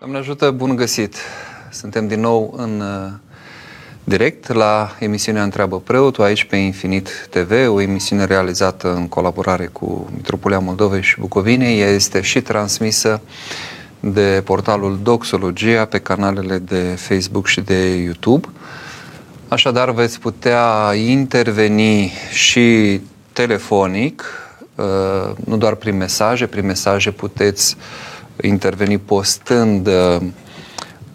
Doamne ajută, bun găsit! Suntem din nou în uh, direct la emisiunea Întreabă Preotul aici pe Infinit TV, o emisiune realizată în colaborare cu Mitropolia Moldovei și Bucovinei. Ea este și transmisă de portalul Doxologia pe canalele de Facebook și de YouTube. Așadar, veți putea interveni și telefonic, uh, nu doar prin mesaje, prin mesaje puteți interveni postând uh,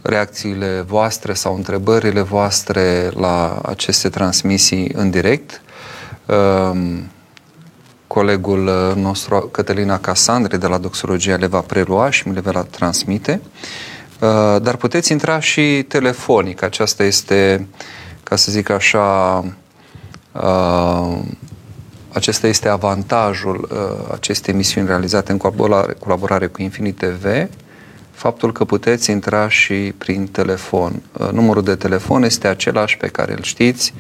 reacțiile voastre sau întrebările voastre la aceste transmisii în direct. Um, colegul uh, nostru, Cătălina Casandre, de la Doxologia, le va prelua și mi le va transmite. Uh, dar puteți intra și telefonic. Aceasta este, ca să zic așa, acesta este avantajul acestei emisiuni realizate în colaborare, colaborare cu Infinit TV, faptul că puteți intra și prin telefon. Uh, numărul de telefon este același pe care îl știți,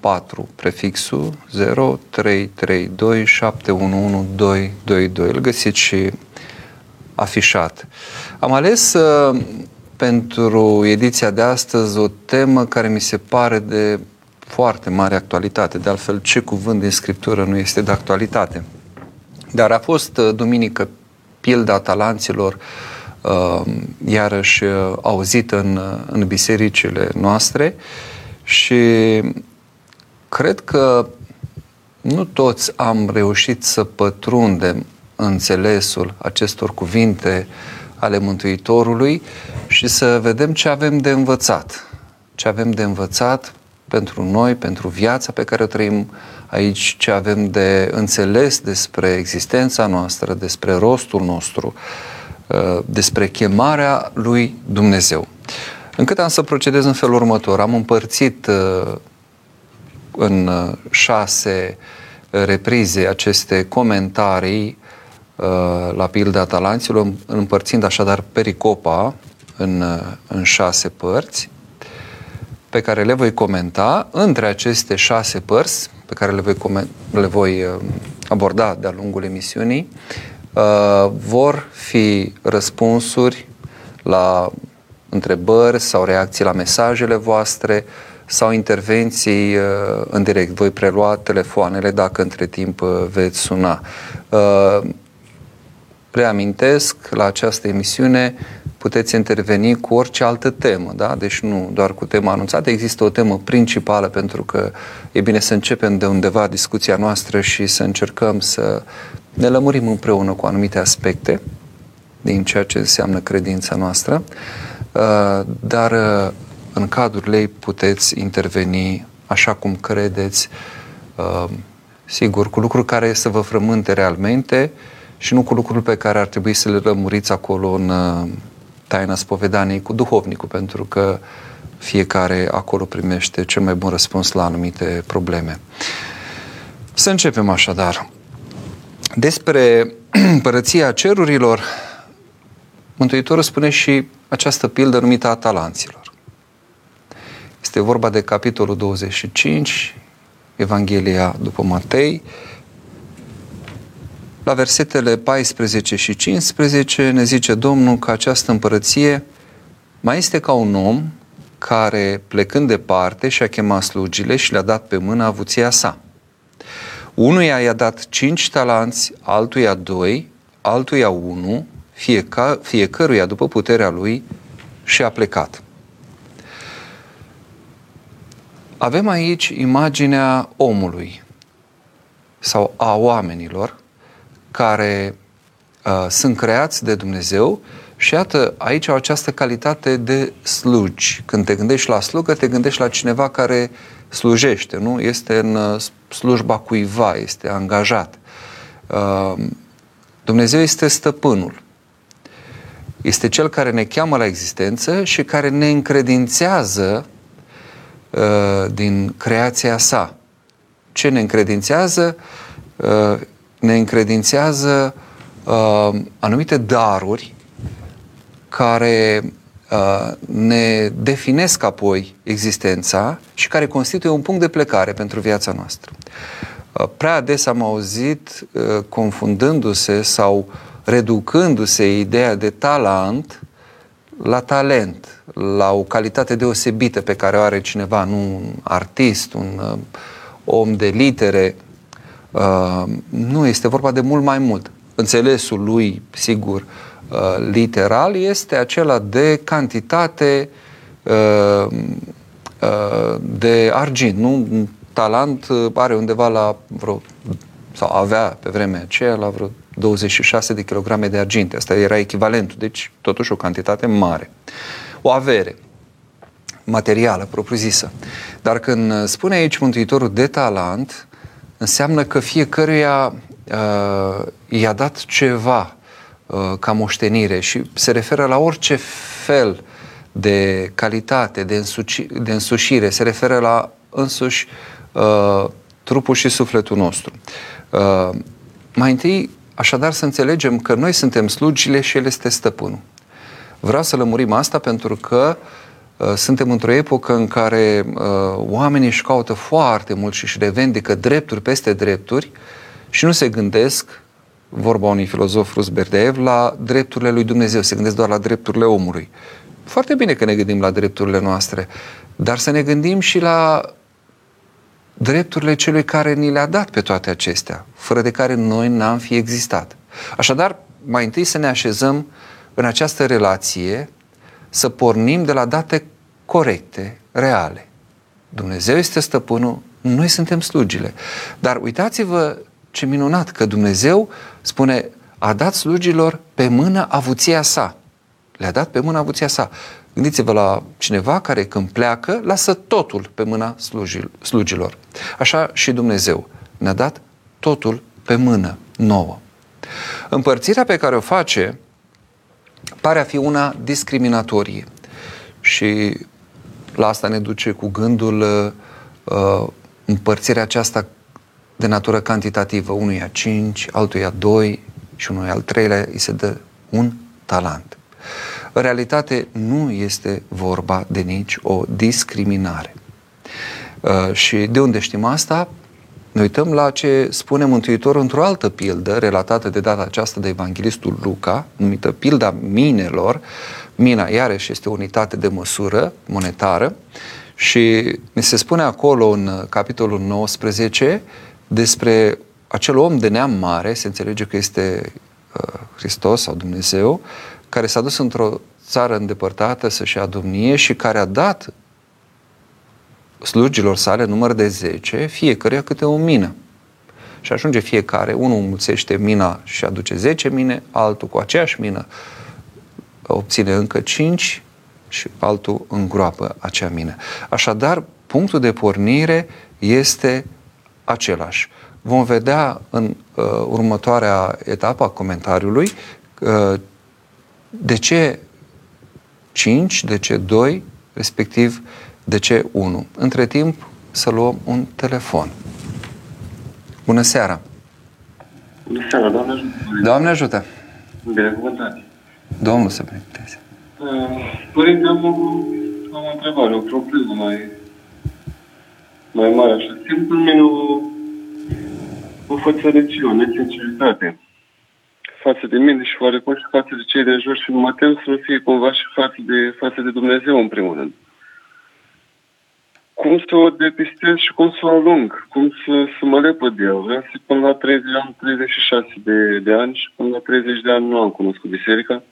004 prefixul 0332 711222. Îl găsiți și afișat. Am ales uh, pentru ediția de astăzi o temă care mi se pare de foarte mare actualitate. De altfel, ce cuvânt din Scriptură nu este de actualitate? Dar a fost uh, duminică pilda talanților uh, iarăși uh, auzit în, uh, în bisericile noastre și cred că nu toți am reușit să pătrundem înțelesul acestor cuvinte ale Mântuitorului și să vedem ce avem de învățat. Ce avem de învățat pentru noi, pentru viața pe care o trăim aici, ce avem de înțeles despre existența noastră, despre rostul nostru, uh, despre chemarea lui Dumnezeu. Încât am să procedez în felul următor. Am împărțit uh, în uh, șase reprize aceste comentarii la pilda talanților, împărțind așadar pericopa în, în șase părți pe care le voi comenta între aceste șase părți pe care le voi, le voi uh, aborda de-a lungul emisiunii uh, vor fi răspunsuri la întrebări sau reacții la mesajele voastre sau intervenții uh, în direct. Voi prelua telefoanele dacă între timp veți suna. Reamintesc la această emisiune puteți interveni cu orice altă temă, da? deci nu doar cu tema anunțată, există o temă principală pentru că e bine să începem de undeva discuția noastră și să încercăm să ne lămurim împreună cu anumite aspecte din ceea ce înseamnă credința noastră, uh, dar uh, în cadrul ei puteți interveni așa cum credeți, uh, sigur, cu lucruri care să vă frământe realmente și nu cu lucruri pe care ar trebui să le lămuriți acolo în taina spovedaniei cu duhovnicul, pentru că fiecare acolo primește cel mai bun răspuns la anumite probleme. Să începem așadar. Despre împărăția cerurilor, Mântuitorul spune și această pildă numită a talanților. Este vorba de capitolul 25, Evanghelia după Matei, la versetele 14 și 15 ne zice Domnul că această împărăție mai este ca un om care, plecând departe, și-a chemat slugile și le-a dat pe mână avuția sa. Unuia i-a dat cinci talanți, altuia doi, altuia unu, fieca, fiecăruia după puterea lui și a plecat. Avem aici imaginea omului sau a oamenilor care uh, sunt creați de Dumnezeu și iată, aici au această calitate de slugi. Când te gândești la slugă, te gândești la cineva care slujește, nu? Este în uh, slujba cuiva, este angajat. Uh, Dumnezeu este stăpânul. Este cel care ne cheamă la existență și care ne încredințează uh, din creația sa. Ce ne încredințează? Uh, ne încredințează uh, anumite daruri care uh, ne definesc apoi existența și care constituie un punct de plecare pentru viața noastră. Uh, prea des am auzit uh, confundându-se sau reducându-se ideea de talent la talent, la o calitate deosebită pe care o are cineva, nu un artist, un uh, om de litere. Uh, nu, este vorba de mult mai mult. Înțelesul lui, sigur, uh, literal, este acela de cantitate uh, uh, de argint. Nu? Talent uh, are undeva la vreo, sau avea pe vremea aceea la vreo 26 de kilograme de argint. Asta era echivalentul, deci totuși o cantitate mare. O avere materială, propriu-zisă. Dar când spune aici Mântuitorul de talent, înseamnă că fiecăruia uh, i-a dat ceva uh, ca moștenire și se referă la orice fel de calitate, de, însuci, de însușire, se referă la însuși uh, trupul și sufletul nostru. Uh, mai întâi, Așadar să înțelegem că noi suntem slugile și El este stăpânul. Vreau să lămurim asta pentru că uh, suntem într-o epocă în care uh, oamenii își caută foarte mult și își revendică drepturi peste drepturi și nu se gândesc, vorba unui filozof rus Berdeev, la drepturile lui Dumnezeu, se gândesc doar la drepturile omului. Foarte bine că ne gândim la drepturile noastre, dar să ne gândim și la drepturile celui care ni le-a dat pe toate acestea, fără de care noi n-am fi existat. Așadar, mai întâi să ne așezăm în această relație, să pornim de la date corecte, reale. Dumnezeu este stăpânul, noi suntem slugile. Dar uitați-vă ce minunat că Dumnezeu spune, a dat slugilor pe mână avuția sa. Le-a dat pe mână avuția sa. Gândiți-vă la cineva care când pleacă, lasă totul pe mâna slugilor. Așa și Dumnezeu ne-a dat totul pe mână nouă. Împărțirea pe care o face pare a fi una discriminatorie și la asta ne duce cu gândul uh, împărțirea aceasta de natură cantitativă. Unuia cinci, altuia doi și unui al treilea îi se dă un talent. În realitate nu este vorba de nici o discriminare. Uh, și de unde știm asta? Ne uităm la ce spune Mântuitorul într-o altă pildă, relatată de data aceasta de Evanghelistul Luca, numită pilda minelor. Mina, iarăși, este o unitate de măsură monetară și mi se spune acolo în capitolul 19 despre acel om de neam mare, se înțelege că este uh, Hristos sau Dumnezeu, care s-a dus într-o țară îndepărtată să-și ia domnie și care a dat slugilor sale număr de 10, fiecare câte o mină. Și ajunge fiecare, unul mulțește mina și aduce 10 mine, altul cu aceeași mină obține încă 5 și altul îngroapă acea mină. Așadar, punctul de pornire este același. Vom vedea în uh, următoarea etapă a comentariului uh, de ce 5, de ce 2, respectiv de ce 1. Între timp să luăm un telefon. Bună seara! Bună seara, Doamne ajută! Doamne ajută! Binecuvântat! Domnul să binecuvânteze! Uh, părinte, am, am o întrebare, o problemă mai, mai mare, așa. Simt în mine o, o fățărăcie, o nesinceritate față de mine și oarecum și față de cei de jos și mă tem să nu fie cumva și față de, față de Dumnezeu în primul rând. Cum să o depistez și cum să o alung? Cum să, să mă lepă de el? Vreau să până la 30 am 36 de, de ani și până la 30 de ani nu am cunoscut biserica.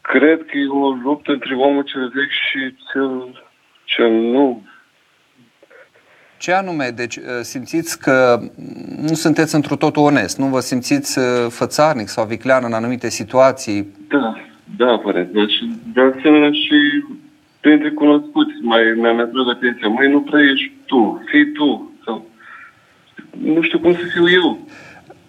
Cred că e o luptă între omul cel vechi și cel, cel nou. Ce anume? Deci uh, simțiți că nu sunteți într totul onest, nu vă simțiți uh, fățarnic sau viclean în anumite situații? Da, da, părinte. Deci, de asemenea și printre cunoscuți mai, mi-a mai atras atenția. Măi, nu prea ești tu, fii tu. Sau, nu știu cum să fiu eu.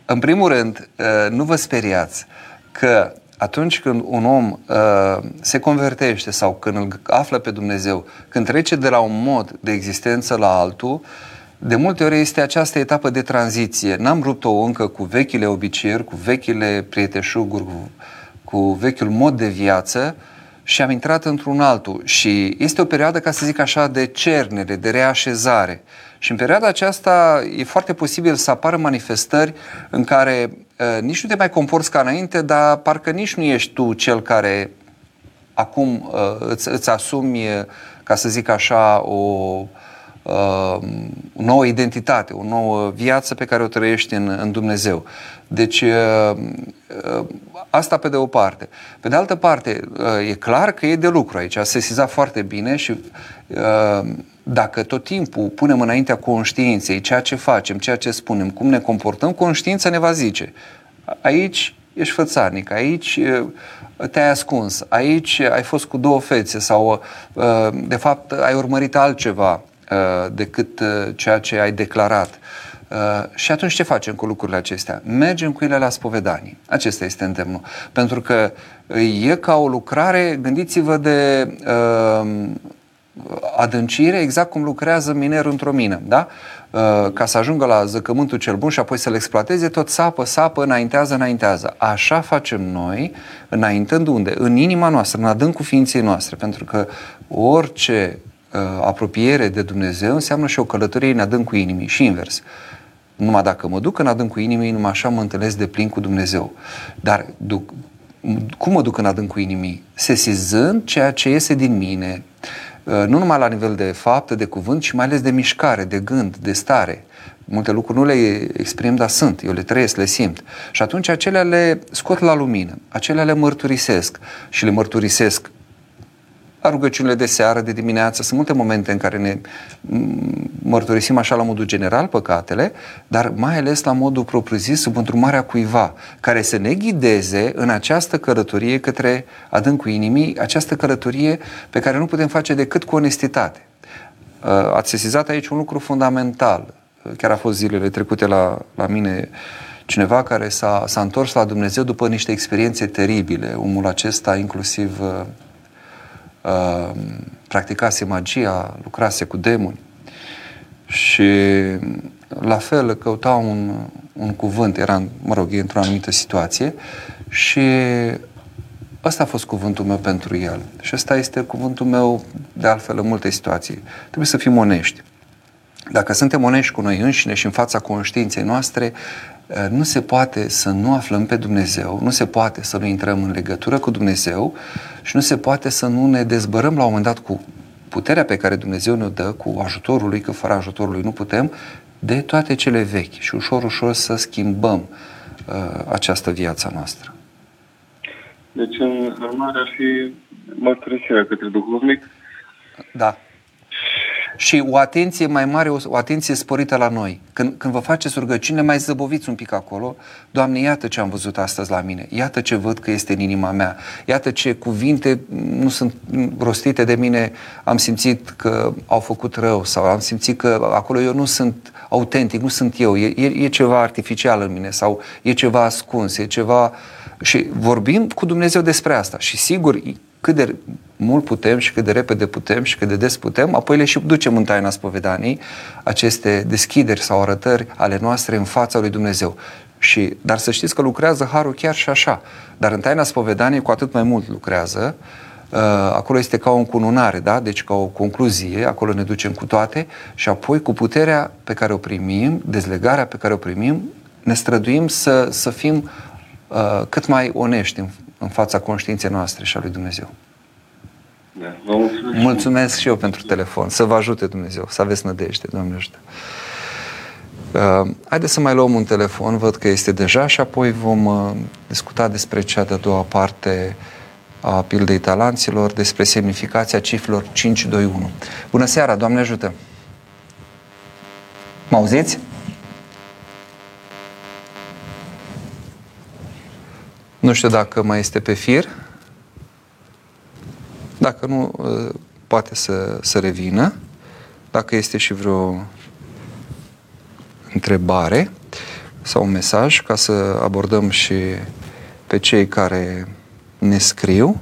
În primul rând, uh, nu vă speriați că atunci când un om uh, se convertește sau când îl află pe Dumnezeu, când trece de la un mod de existență la altul, de multe ori este această etapă de tranziție. N-am rupt-o încă cu vechile obiceiuri, cu vechile prieteșuguri, cu, cu vechiul mod de viață și am intrat într-un altul. Și este o perioadă, ca să zic așa, de cernere, de reașezare. Și în perioada aceasta e foarte posibil să apară manifestări în care uh, nici nu te mai comporți ca înainte, dar parcă nici nu ești tu cel care acum uh, îți, îți asumi, uh, ca să zic așa, o, uh, o nouă identitate, o nouă viață pe care o trăiești în, în Dumnezeu. Deci, uh, uh, asta pe de o parte. Pe de altă parte, uh, e clar că e de lucru aici. A sesizat foarte bine și uh, dacă tot timpul punem înaintea conștiinței ceea ce facem, ceea ce spunem, cum ne comportăm, conștiința ne va zice. Aici ești fățarnic, aici te-ai ascuns, aici ai fost cu două fețe sau de fapt ai urmărit altceva decât ceea ce ai declarat. Și atunci ce facem cu lucrurile acestea? Mergem cu ele la spovedanie. Acesta este îndemnul. Pentru că e ca o lucrare, gândiți-vă de uh, adâncire, exact cum lucrează minerul într-o mină, da? Uh, ca să ajungă la zăcământul cel bun și apoi să-l exploateze, tot sapă, sapă, înaintează, înaintează. Așa facem noi, înaintând unde? În inima noastră, în adâncul ființei noastre, pentru că orice uh, apropiere de Dumnezeu înseamnă și o călătorie în adâncul inimii și invers. Numai dacă mă duc în adâncul inimii, numai așa mă întâlnesc de plin cu Dumnezeu. Dar duc, cum mă duc în adâncul inimii? Sesizând ceea ce iese din mine, Uh, nu numai la nivel de faptă, de cuvânt, ci mai ales de mișcare, de gând, de stare. Multe lucruri nu le exprim, dar sunt, eu le trăiesc, le simt. Și atunci acelea le scot la lumină, acelea le mărturisesc și le mărturisesc la rugăciunile de seară, de dimineață, sunt multe momente în care ne mărturisim așa la modul general păcatele, dar mai ales la modul propriu-zis sub întrumarea cuiva, care să ne ghideze în această călătorie către adâncul inimii, această călătorie pe care nu putem face decât cu onestitate. Uh, ați sesizat aici un lucru fundamental. Chiar a fost zilele trecute la, la mine cineva care s-a, s-a întors la Dumnezeu după niște experiențe teribile. Omul acesta, inclusiv uh, uh, practicase magia, lucrase cu demoni și la fel căuta un, un cuvânt, era, mă rog, într-o anumită situație și ăsta a fost cuvântul meu pentru el. Și ăsta este cuvântul meu, de altfel, în multe situații. Trebuie să fim onești. Dacă suntem onești cu noi înșine și în fața conștiinței noastre, Eh, nu se poate să nu aflăm pe Dumnezeu, nu se poate să nu intrăm în legătură cu Dumnezeu și nu se poate să nu ne dezbărăm la un moment dat cu puterea pe care Dumnezeu ne-o dă, cu ajutorul Lui, că fără ajutorul Lui nu putem, de toate cele vechi și ușor, ușor să schimbăm uh, această viață noastră. Deci, în urmare, ar fi mărturisirea către duhovnic? Da și o atenție mai mare, o, o atenție sporită la noi. Când, când vă faceți rugăciune, mai zăboviți un pic acolo. Doamne, iată ce am văzut astăzi la mine, iată ce văd că este în inima mea, iată ce cuvinte nu sunt rostite de mine, am simțit că au făcut rău sau am simțit că acolo eu nu sunt autentic, nu sunt eu, e, e, e ceva artificial în mine sau e ceva ascuns, e ceva... Și vorbim cu Dumnezeu despre asta. Și sigur cât de mult putem și cât de repede putem și cât de des putem, apoi le și ducem în taina spovedanii aceste deschideri sau arătări ale noastre în fața lui Dumnezeu. Și, dar să știți că lucrează Harul chiar și așa. Dar în taina spovedaniei cu atât mai mult lucrează. Uh, acolo este ca o încununare, da? deci ca o concluzie, acolo ne ducem cu toate și apoi cu puterea pe care o primim, dezlegarea pe care o primim, ne străduim să, să fim uh, cât mai onești în, în fața conștiinței noastre și a lui Dumnezeu. Da, vă mulțumesc. Mulțumesc și eu pentru telefon. Să vă ajute Dumnezeu, să aveți nădejde, Doamne ajută. Uh, haideți să mai luăm un telefon, văd că este deja și apoi vom uh, discuta despre cea de-a doua parte a pildei talanților, despre semnificația cifrelor 5, 2, 1. Bună seara, Doamne ajută! Mă auziți? Nu știu dacă mai este pe fir. Dacă nu, ă, poate să, să revină. Dacă este și vreo întrebare sau un mesaj ca să abordăm și pe cei care ne scriu.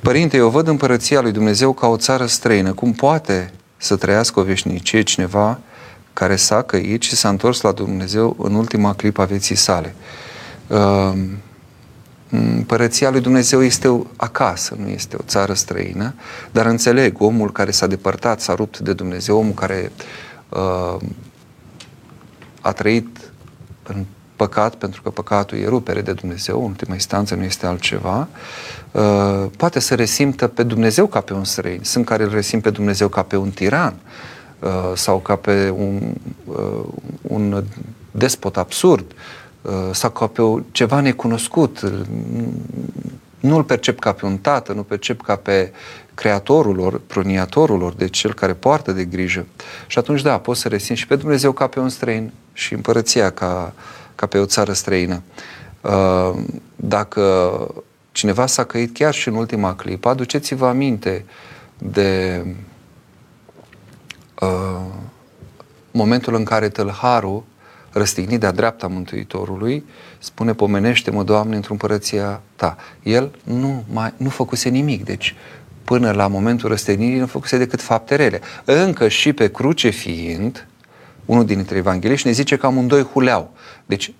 Părinte, eu văd împărăția lui Dumnezeu ca o țară străină. Cum poate să trăiască o veșnicie cineva care s-a căit și s-a întors la Dumnezeu în ultima clipă a vieții sale? Uh, Împărăția lui Dumnezeu este acasă, nu este o țară străină, dar înțeleg omul care s-a depărtat, s-a rupt de Dumnezeu, omul care uh, a trăit în păcat, pentru că păcatul e rupere de Dumnezeu, în ultima instanță nu este altceva, uh, poate să resimtă pe Dumnezeu ca pe un străin. Sunt care îl resimt pe Dumnezeu ca pe un tiran uh, sau ca pe un, uh, un despot absurd sau ca pe ceva necunoscut. Nu îl percep ca pe un tată, nu percep ca pe creatorul lor, proniatorul lor, de cel care poartă de grijă. Și atunci, da, poți să resimți și pe Dumnezeu ca pe un străin și împărăția ca, ca pe o țară străină. Uh, dacă cineva s-a căit chiar și în ultima clipă, aduceți-vă aminte de uh, momentul în care tălharul, răstignit de-a dreapta Mântuitorului, spune, pomenește-mă, Doamne, într-o împărăția ta. El nu, mai, nu făcuse nimic, deci până la momentul răstignirii nu făcuse decât fapte rele. Încă și pe cruce fiind, unul dintre evangeliști ne zice că amândoi huleau. Deci,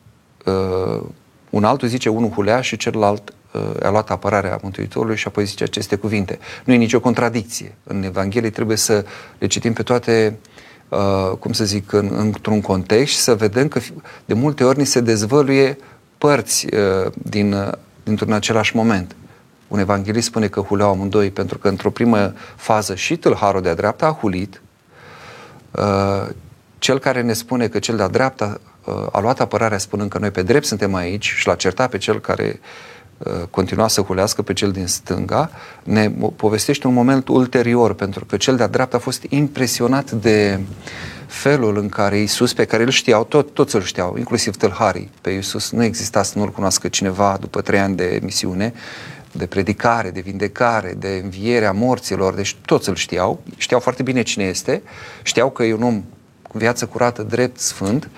uh, un altul zice unul hulea și celălalt uh, a luat apărarea Mântuitorului și apoi zice aceste cuvinte. Nu e nicio contradicție. În Evanghelie trebuie să le citim pe toate, uh, cum să zic, în, într-un context și să vedem că de multe ori ni se dezvăluie părți uh, din, uh, dintr-un același moment. Un evanghelist spune că huleau amândoi pentru că într-o primă fază și tâlharul de-a dreapta a hulit, uh, cel care ne spune că cel de-a dreapta uh, a luat apărarea spunând că noi pe drept suntem aici și l-a certat pe cel care uh, continua să hulească pe cel din stânga, ne povestește un moment ulterior, pentru că cel de-a dreapta a fost impresionat de felul în care Iisus, pe care îl știau, tot, toți îl știau, inclusiv tâlharii, pe Iisus. Nu exista să nu-L cunoască cineva după trei ani de misiune, de predicare, de vindecare, de învierea morților, deci toți îl știau, știau foarte bine cine este, știau că e un om cu viață curată, drept, sfânt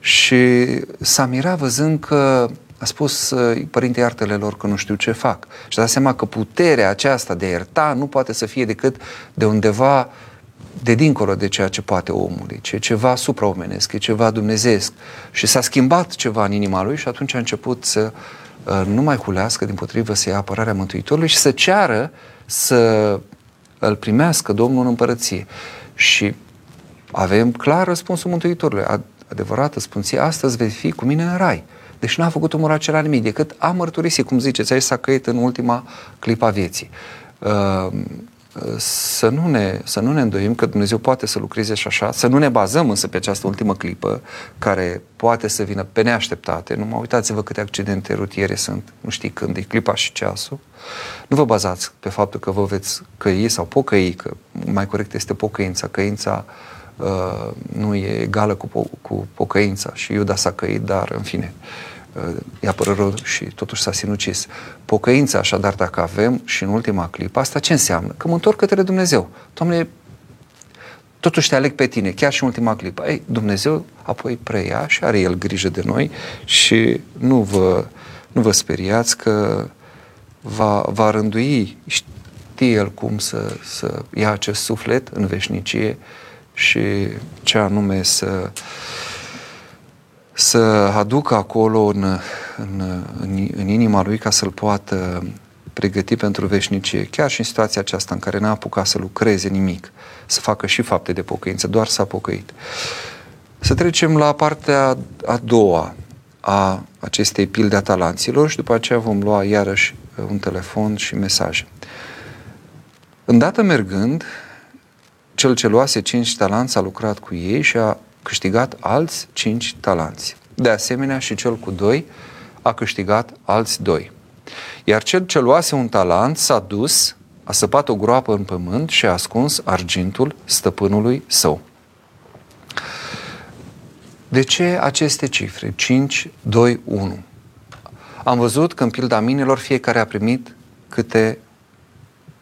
și s-a mirat văzând că a spus părinte iartele lor că nu știu ce fac. Și a dat seama că puterea aceasta de a ierta nu poate să fie decât de undeva de dincolo de ceea ce poate omul, e ceva supraomenesc, e ceva dumnezeesc. Și s-a schimbat ceva în inima lui și atunci a început să uh, nu mai hulească, din potrivă să ia apărarea Mântuitorului și să ceară să îl primească Domnul în împărăție. Și avem clar răspunsul Mântuitorului. Adevărată spun ție, astăzi vei fi cu mine în rai. Deci n-a făcut omul acela nimic, decât a mărturisit, cum ziceți, aici s-a căit în ultima clipa vieții. Uh, să nu, ne, să nu ne îndoim că Dumnezeu poate să lucreze și așa, să nu ne bazăm însă pe această ultimă clipă, care poate să vină pe neașteptate. Nu mă uitați-vă câte accidente rutiere sunt, nu știi când e clipa și ceasul. Nu vă bazați pe faptul că vă veți căi sau pocăi, că mai corect este pocăința. Căința uh, nu e egală cu, po- cu pocăința și Iuda s-a căit, dar în fine, uh, i-a părut rău și totuși s-a sinucis. Pocăința, așadar, dacă avem și în ultima clipă, asta ce înseamnă? Că mă întorc către Dumnezeu. Doamne, totuși te aleg pe tine, chiar și în ultima clipă. Ei, Dumnezeu apoi preia și are El grijă de noi și nu vă, nu vă speriați că va, va rândui, știe El cum să, să ia acest suflet în veșnicie și ce anume să, să aducă acolo în, în, în, în inima lui ca să-l poată pregăti pentru veșnicie, chiar și în situația aceasta în care n-a apucat să lucreze nimic, să facă și fapte de pocăință, doar s-a pocăit. Să trecem la partea a doua a acestei pilde a talanților și după aceea vom lua iarăși un telefon și mesaje. Îndată mergând, cel ce luase cinci talanți a lucrat cu ei și a câștigat alți cinci talanți. De asemenea, și cel cu doi a câștigat alți doi. Iar cel ce luase un talent s-a dus, a săpat o groapă în pământ și a ascuns argintul stăpânului său. De ce aceste cifre? 5, 2, 1. Am văzut că în pilda minelor fiecare a primit câte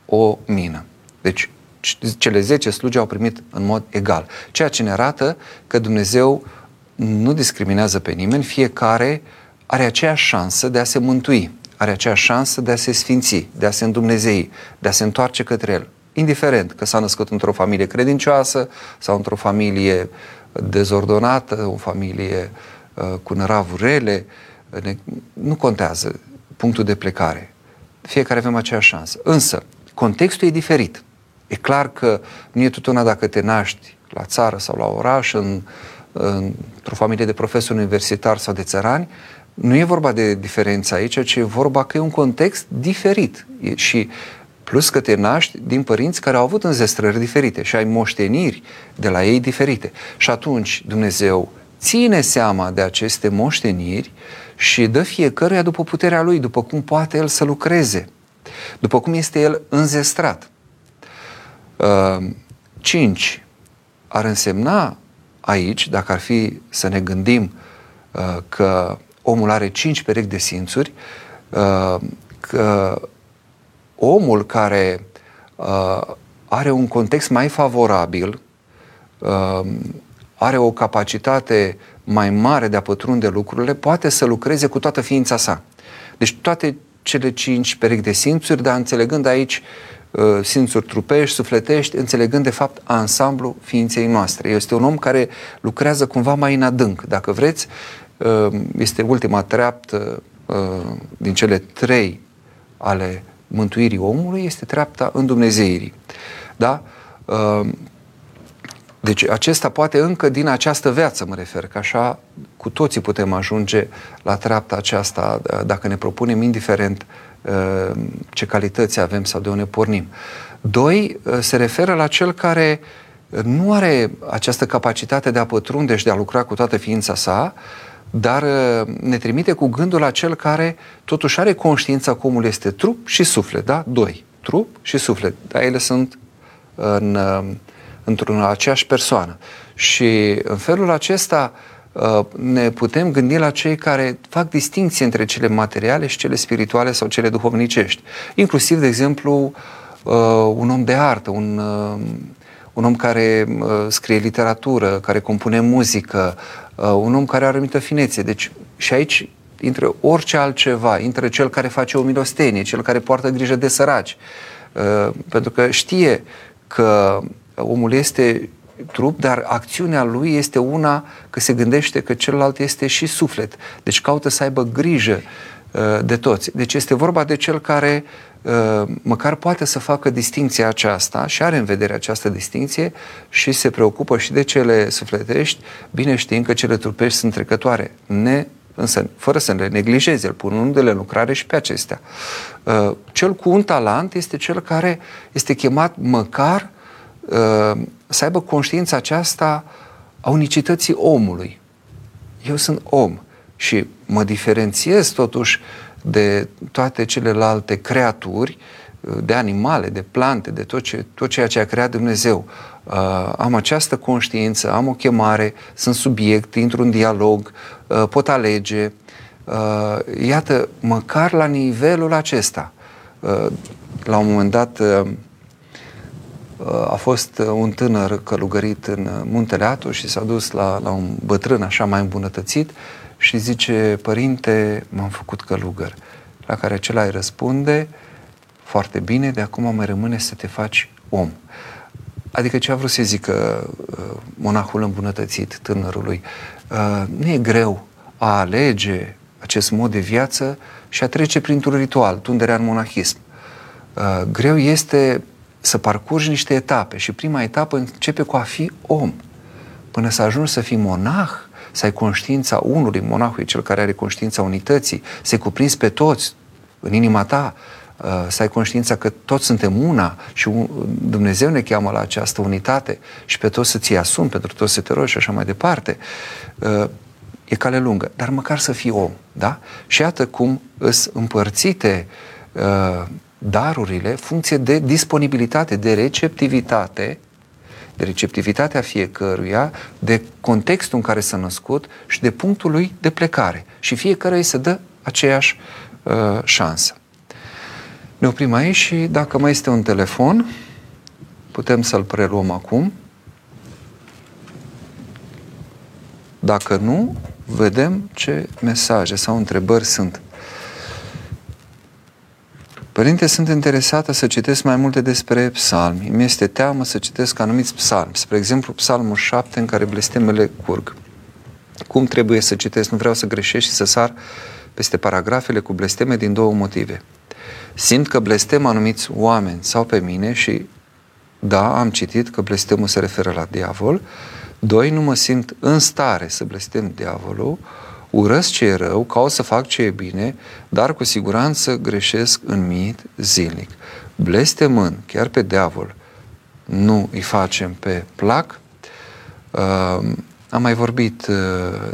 o mină. Deci cele 10 slugi au primit în mod egal. Ceea ce ne arată că Dumnezeu nu discriminează pe nimeni, fiecare are aceeași șansă de a se mântui, are aceeași șansă de a se sfinți, de a se îndumnezei, de a se întoarce către El. Indiferent că s-a născut într-o familie credincioasă sau într-o familie dezordonată, o familie uh, cu năravuri rele, ne, nu contează punctul de plecare. Fiecare avem aceeași șansă. Însă, contextul e diferit. E clar că nu e tot una dacă te naști la țară sau la oraș, în, într-o familie de profesori universitari sau de țărani, nu e vorba de diferență aici, ci e vorba că e un context diferit. Și plus că te naști din părinți care au avut înzestrări diferite și ai moșteniri de la ei diferite. Și atunci Dumnezeu ține seama de aceste moșteniri și dă fiecăruia după puterea lui, după cum poate el să lucreze, după cum este el înzestrat. Uh, cinci, ar însemna aici, dacă ar fi să ne gândim uh, că omul are cinci perechi de simțuri, uh, că omul care are un context mai favorabil, are o capacitate mai mare de a pătrunde lucrurile, poate să lucreze cu toată ființa sa. Deci toate cele cinci perechi de simțuri, dar înțelegând aici uh, simțuri trupești, sufletești, înțelegând de fapt ansamblu ființei noastre. Este un om care lucrează cumva mai în adânc. Dacă vreți, uh, este ultima treaptă uh, din cele trei ale mântuirii omului, este treapta Dumnezeirii. Da? Deci acesta poate încă din această viață, mă refer, că așa cu toții putem ajunge la treapta aceasta dacă ne propunem, indiferent uh, ce calități avem sau de unde pornim. Doi, uh, se referă la cel care nu are această capacitate de a pătrunde și de a lucra cu toată ființa sa, dar uh, ne trimite cu gândul la cel care totuși are conștiința că omul este trup și suflet, da? Doi, trup și suflet, dar ele sunt în într-o aceeași persoană. Și în felul acesta uh, ne putem gândi la cei care fac distinție între cele materiale și cele spirituale sau cele duhovnicești. Inclusiv, de exemplu, uh, un om de artă, un, uh, un om care scrie literatură, care compune muzică, un om care are o anumită finețe. Deci și aici intră orice altceva, intră cel care face o milostenie, cel care poartă grijă de săraci, pentru că știe că omul este trup, dar acțiunea lui este una că se gândește că celălalt este și suflet. Deci caută să aibă grijă uh, de toți. Deci este vorba de cel care uh, măcar poate să facă distinția aceasta și are în vedere această distinție și se preocupă și de cele sufletești, bine știind că cele trupești sunt trecătoare, ne, însă fără să le neglijeze, el punându-le în lucrare și pe acestea. Uh, cel cu un talent este cel care este chemat măcar Uh, să aibă conștiința aceasta a unicității omului. Eu sunt om și mă diferențiez totuși de toate celelalte creaturi, uh, de animale, de plante, de tot, ce, tot ceea ce a creat Dumnezeu. Uh, am această conștiință, am o chemare, sunt subiect, intru în dialog, uh, pot alege. Uh, iată, măcar la nivelul acesta. Uh, la un moment dat, uh, a fost uh, un tânăr călugărit în uh, Muntele Atu și s-a dus la, la un bătrân așa mai îmbunătățit și zice, părinte, m-am făcut călugăr. La care acela îi răspunde, foarte bine, de acum mai rămâne să te faci om. Adică ce a vrut să zică uh, monahul îmbunătățit tânărului? Nu e greu a alege acest mod de viață și a trece printr-un ritual, tunderea în monahism. Greu este să parcurgi niște etape și prima etapă începe cu a fi om. Până să ajungi să fii monah, să ai conștiința unului, monahul e cel care are conștiința unității, să-i cuprinzi pe toți în inima ta, uh, să ai conștiința că toți suntem una și Dumnezeu ne cheamă la această unitate și pe toți să ți asumi, pentru toți să te rogi și așa mai departe. Uh, e cale lungă, dar măcar să fii om, da? Și iată cum îs împărțite uh, darurile funcție de disponibilitate, de receptivitate, de receptivitatea fiecăruia, de contextul în care s-a născut și de punctul lui de plecare. Și fiecare îi se dă aceeași uh, șansă. Ne oprim aici și dacă mai este un telefon, putem să-l preluăm acum. Dacă nu, vedem ce mesaje sau întrebări sunt. Părinte, sunt interesată să citesc mai multe despre psalmi. Mi este teamă să citesc anumiți psalmi. Spre exemplu, psalmul 7 în care blestemele curg. Cum trebuie să citesc? Nu vreau să greșesc și să sar peste paragrafele cu blesteme din două motive. Simt că blestem anumiți oameni sau pe mine și da, am citit că blestemul se referă la diavol, Doi, nu mă simt în stare să blestem diavolul, urăsc ce e rău, caut să fac ce e bine, dar cu siguranță greșesc în mit zilnic. Blestemând chiar pe diavol, nu îi facem pe plac. Uh, am mai vorbit uh,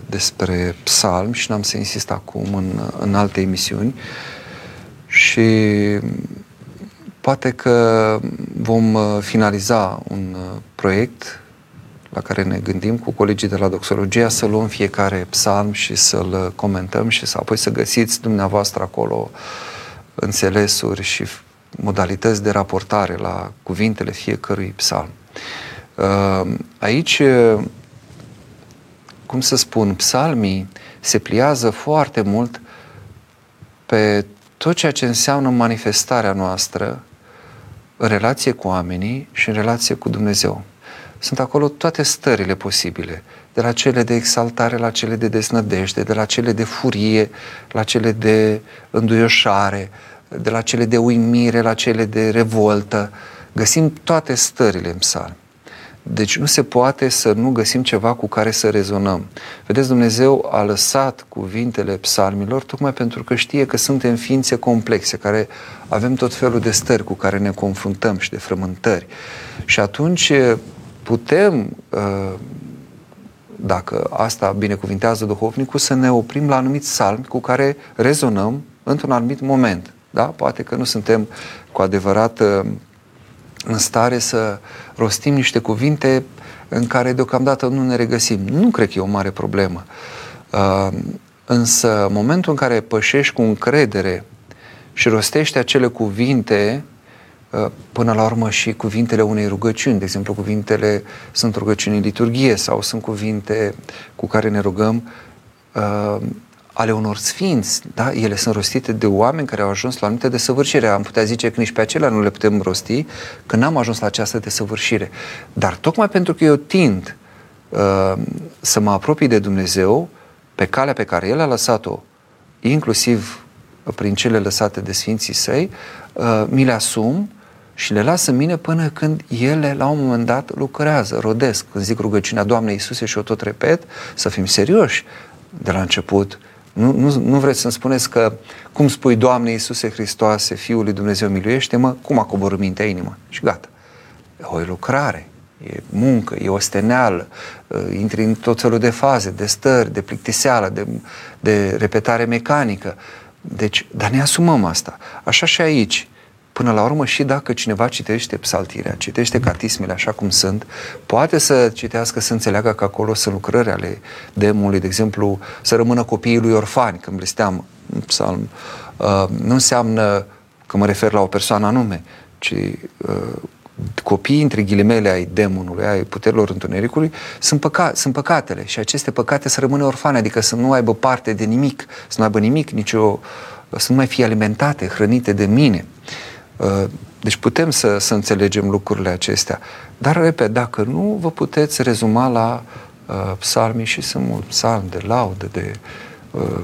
despre psalm și n-am să insist acum în, în alte emisiuni și poate că vom uh, finaliza un uh, proiect la care ne gândim cu colegii de la Doxologia să luăm fiecare psalm și să-l comentăm și să apoi să găsiți dumneavoastră acolo înțelesuri și modalități de raportare la cuvintele fiecărui psalm. Uh, aici, cum să spun, psalmii se pliază foarte mult pe tot ceea ce înseamnă manifestarea noastră în relație cu oamenii și în relație cu Dumnezeu. Sunt acolo toate stările posibile, de la cele de exaltare la cele de desnădejde, de la cele de furie la cele de înduioșare, de la cele de uimire la cele de revoltă. Găsim toate stările în psalm. Deci nu se poate să nu găsim ceva cu care să rezonăm. Vedeți, Dumnezeu a lăsat cuvintele psalmilor tocmai pentru că știe că suntem ființe complexe, care avem tot felul de stări cu care ne confruntăm și de frământări. Și atunci putem, uh, dacă asta binecuvintează duhovnicul, să ne oprim la anumiți salmi cu care rezonăm într-un anumit moment. Da? Poate că nu suntem cu adevărat uh, în stare să rostim niște cuvinte în care deocamdată nu ne regăsim. Nu cred că e o mare problemă. Uh, însă, în momentul în care pășești cu încredere și rostești acele cuvinte Uh, până la urmă și cuvintele unei rugăciuni. De exemplu, cuvintele sunt rugăciuni în liturghie sau sunt cuvinte cu care ne rugăm uh, ale unor sfinți, da? ele sunt rostite de oameni care au ajuns la anumite desăvârșire. Am putea zice că nici pe acelea nu le putem rosti, că n-am ajuns la această desăvârșire. Dar tocmai pentru că eu tind uh, să mă apropii de Dumnezeu pe calea pe care El a lăsat-o, inclusiv prin cele lăsate de Sfinții Săi, uh, mi le asum și le las în mine până când ele la un moment dat lucrează, rodesc. Când zic rugăciunea Doamnei Iisuse și o tot repet, să fim serioși de la început. Nu, nu, nu vreți să-mi spuneți că, cum spui Doamne Iisuse Hristoase, Fiul lui Dumnezeu miluiește-mă, cum a coborât mintea inimă și gata. E o lucrare, e muncă, e o steneală, uh, intri în tot felul de faze, de stări, de plictiseală, de, de repetare mecanică. Deci, dar ne asumăm asta. Așa și aici. Până la urmă, și dacă cineva citește psaltirea, citește catismele așa cum sunt, poate să citească, să înțeleagă că acolo sunt lucrări ale demului, de exemplu, să rămână copiii lui orfani, când blesteam psalm. Uh, nu înseamnă că mă refer la o persoană anume, ci uh, copiii, între ghilimele, ai demonului, ai puterilor întunericului, sunt, păca- sunt păcatele și aceste păcate să rămână orfane, adică să nu aibă parte de nimic, să nu aibă nimic, nicio, să nu mai fie alimentate, hrănite de mine. Uh, deci putem să, să înțelegem lucrurile acestea. Dar, repet, dacă nu, vă puteți rezuma la uh, psalmii și sunt mult psalmi de laudă, de, uh,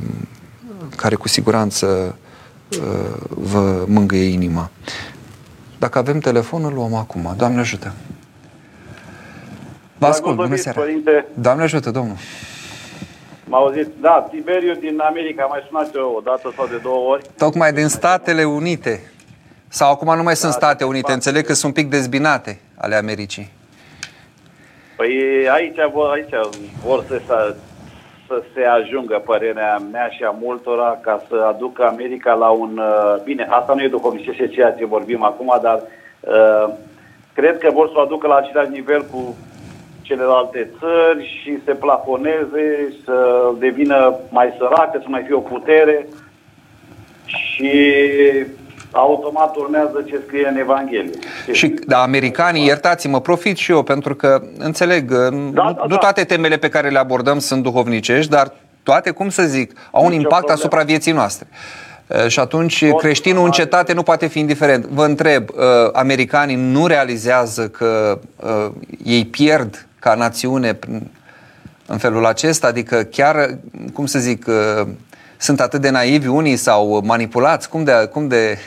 care cu siguranță uh, vă mângâie inima. Dacă avem telefonul, luăm acum. Doamne ajută! Vă ascult, bună seara! Părinte. Doamne ajută, domnul! M-a auzit? Da, Tiberiu din America, mai sunat eu o dată sau de două ori. Tocmai din Statele Unite. Sau acum nu mai sunt State Unite, înțeleg că sunt un pic dezbinate ale Americii. Păi aici vor, aici vor să, să, să se ajungă părerea mea și a multora ca să aducă America la un... Uh, bine, asta nu e duhovnicește ceea ce vorbim acum, dar uh, cred că vor să o aducă la același nivel cu celelalte țări și se plafoneze, să devină mai săracă, să mai fie o putere și automat urmează ce scrie în Evanghelie. Și da, americanii, iertați-mă, profit și eu, pentru că înțeleg, da, nu, da, nu da. toate temele pe care le abordăm sunt duhovnicești, dar toate, cum să zic, au un impact problemă. asupra vieții noastre. Și atunci Pot creștinul în cetate nu poate fi indiferent. Vă întreb, americanii nu realizează că ei pierd ca națiune în felul acesta? Adică chiar, cum să zic, sunt atât de naivi unii sau manipulați? Cum de, cum de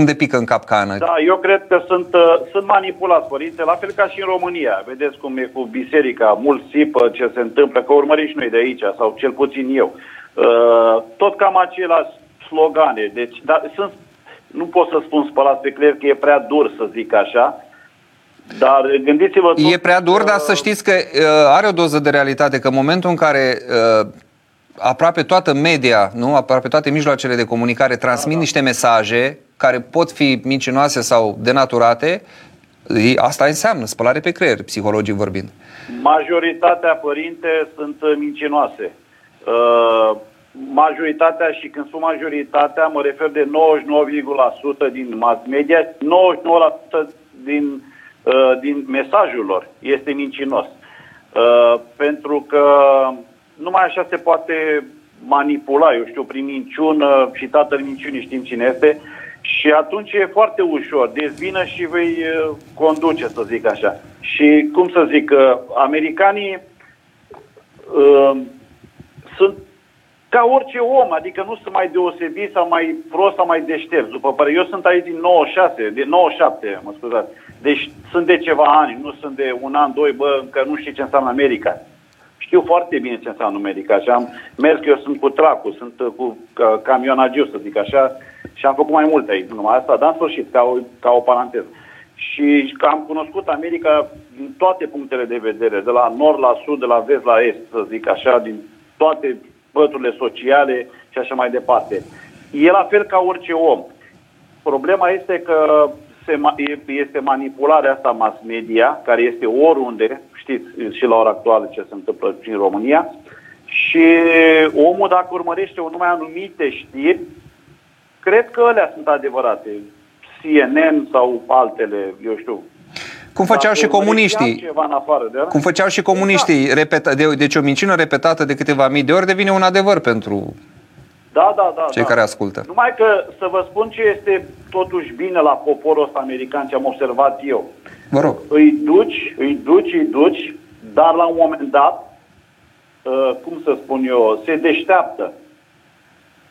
Cum de pică în capcană? Da, eu cred că sunt, uh, sunt manipulați părinții, la fel ca și în România. Vedeți cum e cu biserica, mult sipă ce se întâmplă, că urmărim și noi de aici, sau cel puțin eu. Uh, tot cam același slogane. Deci, da, sunt, nu pot să spun spălați pe creier că e prea dur să zic așa, dar gândiți-vă... Tot, e prea dur, dar să știți că uh, are o doză de realitate, că în momentul în care uh, aproape toată media, nu, aproape toate mijloacele de comunicare transmit da, da. niște mesaje care pot fi mincinoase sau denaturate, asta înseamnă spălare pe creier, psihologii vorbind. Majoritatea părinte sunt mincinoase. Uh, majoritatea și când spun majoritatea mă refer de 99,1% din mass media, 99% din, uh, din mesajul lor este mincinos. Uh, pentru că numai așa se poate manipula, eu știu, prin minciună și tatăl minciunii știm cine este și atunci e foarte ușor, dezvină și vei uh, conduce, să zic așa. Și cum să zic, uh, americanii uh, sunt ca orice om, adică nu sunt mai deosebit sau mai prost sau mai deștept. După părere, eu sunt aici din 96, de 97, mă scuzați. Deci sunt de ceva ani, nu sunt de un an, doi, bă, încă nu știu ce înseamnă America. Știu foarte bine ce înseamnă America și am mers, eu sunt cu tracu, sunt uh, cu camionagiu, să zic așa, și am făcut mai multe aici, numai asta, dar în sfârșit, ca o, ca o paranteză. Și am cunoscut America din toate punctele de vedere, de la nord la sud, de la vest la est, să zic așa, din toate păturile sociale și așa mai departe. E la fel ca orice om. Problema este că se, este manipularea asta mass media, care este oriunde, știți și la ora actuală ce se întâmplă și în România, și omul dacă urmărește o numai anumite știri, cred că alea sunt adevărate. CNN sau altele, eu știu, cum făceau și comuniștii. Ceva în afară de Cum făceau și comuniștii. Da. Repeta, de, deci o minciună repetată de câteva mii de ori devine un adevăr pentru da, da, da, cei da. care ascultă. Numai că să vă spun ce este totuși bine la poporul ăsta american, ce am observat eu. Vă rog. Îi duci, îi duci, îi duci, dar la un moment dat, uh, cum să spun eu, se deșteaptă.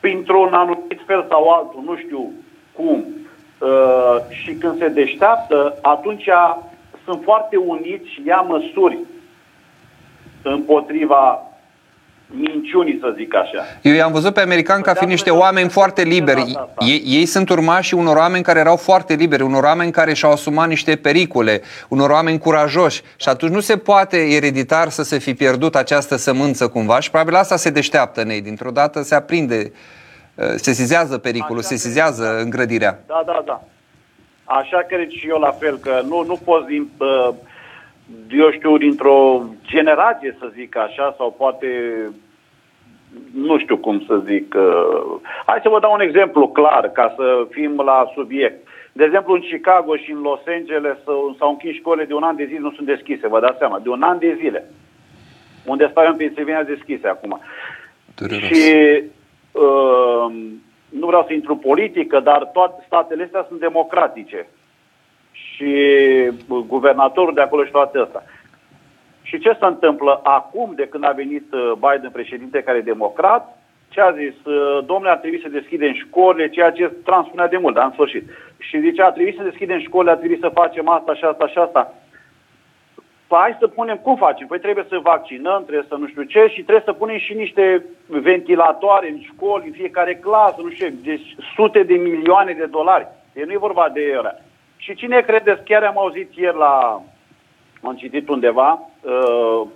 Printr-un anumit fel sau altul, nu știu cum. Uh, și când se deșteaptă, atunci sunt foarte uniți și ia măsuri împotriva minciunii, să zic așa. Eu i-am văzut pe americani ca fiind niște oameni foarte liberi. Ei, ei sunt urmași unor oameni care erau foarte liberi, unor oameni care și-au asumat niște pericole, unor oameni curajoși. Și atunci nu se poate ereditar să se fi pierdut această sămânță cumva și probabil asta se deșteaptă în ei. Dintr-o dată se aprinde, se sizează pericolul, se sizează îngrădirea. Da, da, da. Așa cred și eu la fel, că nu, nu poți din, eu știu, dintr-o generație, să zic așa, sau poate, nu știu cum să zic. Hai să vă dau un exemplu clar, ca să fim la subiect. De exemplu, în Chicago și în Los Angeles s-au închis școlile de un an de zile, nu sunt deschise, vă dați seama, de un an de zile. Unde stau în Pennsylvania deschise acum. Dureros. Și uh, nu vreau să intru politică, dar toate statele astea sunt democratice. Și guvernatorul de acolo și toate astea. Și ce se întâmplă acum, de când a venit uh, Biden președinte care e democrat, ce a zis? Uh, domnule, ar trebui să deschidem școlile, ceea ce transpunea de mult, dar în sfârșit. Și zice, ar trebui să deschidem școlile, ar trebui să facem asta și asta și asta. Păi hai să punem, cum facem? Păi trebuie să vaccinăm, trebuie să nu știu ce și trebuie să punem și niște ventilatoare în școli, în fiecare clasă, nu știu, deci sute de milioane de dolari. Deci nu e vorba de ele. Și cine credeți, chiar am auzit ieri la, am citit undeva, uh,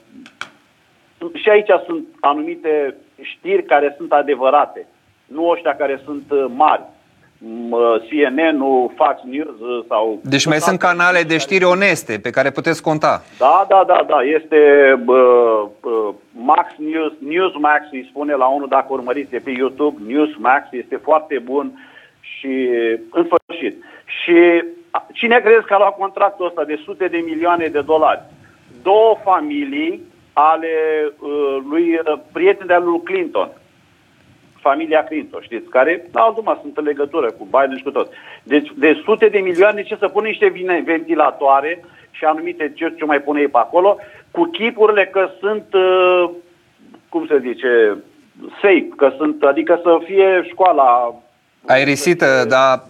și aici sunt anumite știri care sunt adevărate, nu ăștia care sunt uh, mari. CNN-ul, Fox News uh, sau... Deci mai sunt canale de știri oneste pe care puteți conta. Da, da, da, da. Este uh, uh, Max News, Newsmax îi spune la unul dacă urmăriți pe YouTube, Newsmax este foarte bun și în sfârșit. Și cine crezi că a luat contractul ăsta de sute de milioane de dolari? Două familii ale uh, lui uh, prieteni de lui Clinton familia Clinton, știți, care, la altuma, sunt în legătură cu Biden și cu tot. Deci, de sute de milioane, ce să pun niște ventilatoare și anumite ce, ce mai pune ei pe acolo, cu chipurile că sunt, uh, cum se zice, safe, că sunt, adică să fie școala aerisită, dar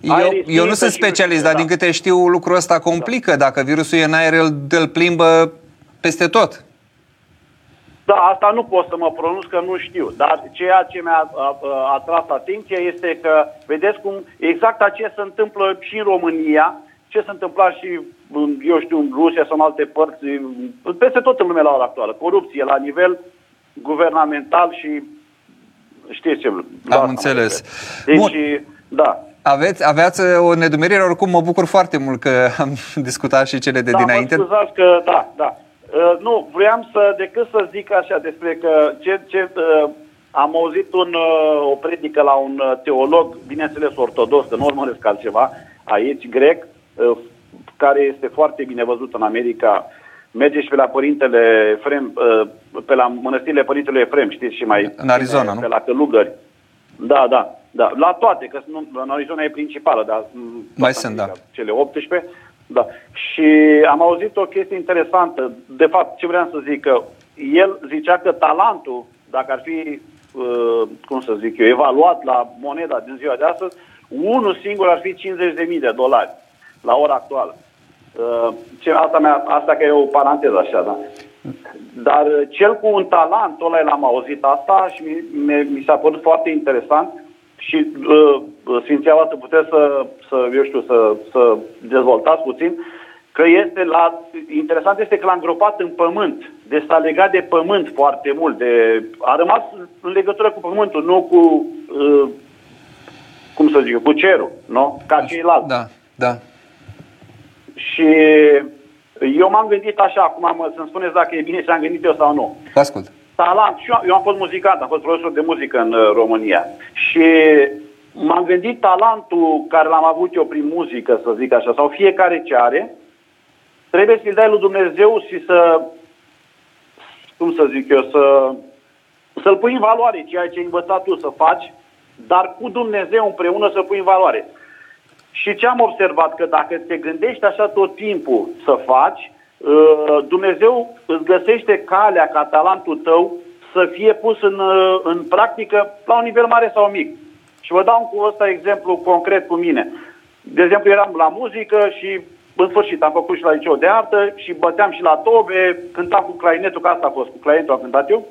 Eu, eu nu sunt specialist, dar da. din câte știu lucrul ăsta complică. Dacă virusul e în aer, îl, îl plimbă peste tot. Da, asta nu pot să mă pronunț că nu știu, dar ceea ce mi-a atras atenția este că, vedeți cum exact ce se întâmplă și în România, ce se întâmpla și, eu știu, în Rusia sau în alte părți, peste tot în lumea la ora actuală. Corupție la nivel guvernamental și știți ce... Am înțeles. Deci, Bun. da. Aveți, aveați o nedumerire, oricum mă bucur foarte mult că am discutat și cele de da, dinainte. Da, scuzați că, da, da. Uh, nu, vreau să, decât să zic așa despre că ce, ce uh, am auzit un, uh, o predică la un uh, teolog, bineînțeles ortodox, că nu urmăresc altceva, aici grec, uh, care este foarte bine văzut în America, merge și pe la părintele Efrem, uh, pe la mănăstirile părintele Efrem, știți, și mai... În Arizona, nu? Pe la călugări. Da, da, da. La toate, că în Arizona e principală, dar... Mai sunt, da. Cele 18. Da. Și am auzit o chestie interesantă. De fapt, ce vreau să zic, că el zicea că talentul, dacă ar fi, uh, cum să zic eu, evaluat la moneda din ziua de astăzi, unul singur ar fi 50.000 de dolari la ora actuală. Uh, ce, asta, mea, asta că e o paranteză așa, da. Dar cel cu un talent, ăla l-am auzit asta și mi, mi, mi s-a părut foarte interesant și uh, Sfinția voastră puteți să, să, eu știu, să, să dezvoltați puțin, că este la, interesant este că l-a îngropat în pământ, deci s-a legat de pământ foarte mult, de, a rămas în legătură cu pământul, nu cu, uh, cum să zic, cu cerul, nu? Ca ceilalți. Da, da. Și eu m-am gândit așa, acum să-mi spuneți dacă e bine ce am gândit eu sau nu. Ascult talent. Și eu, eu am fost muzicant, am fost profesor de muzică în uh, România. Și m-am gândit talentul care l-am avut eu prin muzică, să zic așa, sau fiecare ce are, trebuie să-l dai lui Dumnezeu și să, cum să zic eu, să, să-l pui în valoare, ceea ce ai învățat tu să faci, dar cu Dumnezeu împreună să pui în valoare. Și ce am observat? Că dacă te gândești așa tot timpul să faci, Uh, Dumnezeu îți găsește calea ca talentul tău să fie pus în, uh, în practică la un nivel mare sau mic. Și vă dau cu ăsta exemplu concret cu mine. De exemplu, eram la muzică și în sfârșit am făcut și la liceu de artă și băteam și la tobe, cântam cu clarinetul, că asta a fost, cu clarinetul am cântat eu.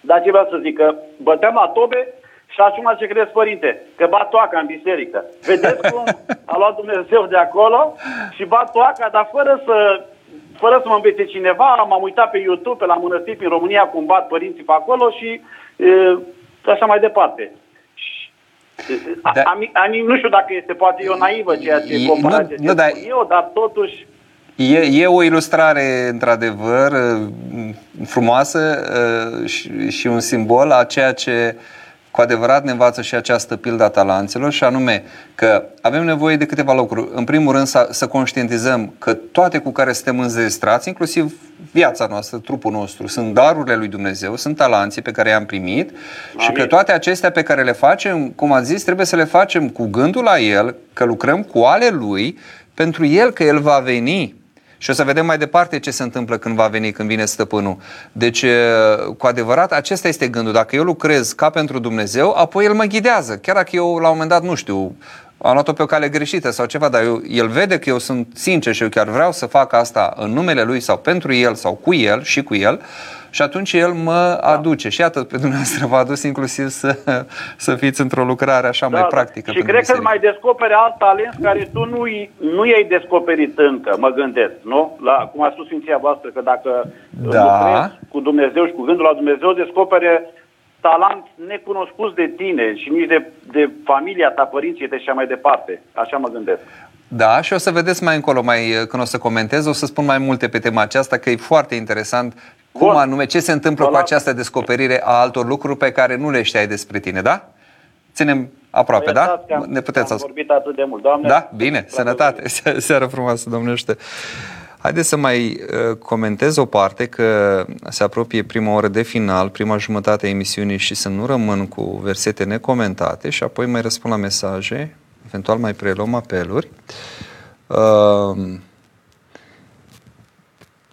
Dar ce vreau să zic, că băteam la tobe și acum ce crezi, părinte? Că bat toaca în biserică. Vedeți cum a luat Dumnezeu de acolo și bat toaca, dar fără să fără să mă învețe cineva, m-am uitat pe YouTube, pe la mănăstiri în România, cum bat părinții pe acolo și e, așa mai departe. Da. Am, am, nu știu dacă este poate eu naivă ceea ce e, comparație nu, nu, dar, eu, dar totuși E, e o ilustrare, într-adevăr, frumoasă și, și un simbol a ceea ce cu adevărat ne învață și această pildă a talanților și anume că avem nevoie de câteva lucruri. În primul rând să, să conștientizăm că toate cu care suntem înzestrați, inclusiv viața noastră, trupul nostru, sunt darurile lui Dumnezeu, sunt talanții pe care i-am primit Amin. și că toate acestea pe care le facem, cum a zis, trebuie să le facem cu gândul la El, că lucrăm cu ale Lui, pentru El că El va veni și o să vedem mai departe ce se întâmplă când va veni, când vine stăpânul. Deci, cu adevărat, acesta este gândul. Dacă eu lucrez ca pentru Dumnezeu, apoi El mă ghidează. Chiar dacă eu, la un moment dat, nu știu, am luat-o pe o cale greșită sau ceva, dar eu, el vede că eu sunt sincer și eu chiar vreau să fac asta în numele lui sau pentru el sau cu el și cu el și atunci el mă da. aduce. Și iată, pe dumneavoastră v-a adus inclusiv să, să fiți într-o lucrare așa da, mai da. practică. Și cred că mai descoperi alt talent care tu nu, nu i-ai descoperit încă, mă gândesc, nu? La, cum a spus Sfinția voastră, că dacă da. lucrezi cu Dumnezeu și cu gândul la Dumnezeu, descopere talent necunoscut de tine și nici de, de familia ta, părinții de și mai departe. Așa mă gândesc. Da, și o să vedeți mai încolo, mai, când o să comentez, o să spun mai multe pe tema aceasta, că e foarte interesant cum Bun. anume, ce se întâmplă Bun. cu această descoperire a altor lucruri pe care nu le știai despre tine, da? Ținem aproape, da? ne puteți am vorbit atât de mult, Doamne. Da? Bine, sănătate, seară frumoasă, domnește. Haideți să mai uh, comentez o parte că se apropie prima oră de final, prima jumătate a emisiunii și să nu rămân cu versete necomentate și apoi mai răspund la mesaje, eventual mai preluăm apeluri. Uh,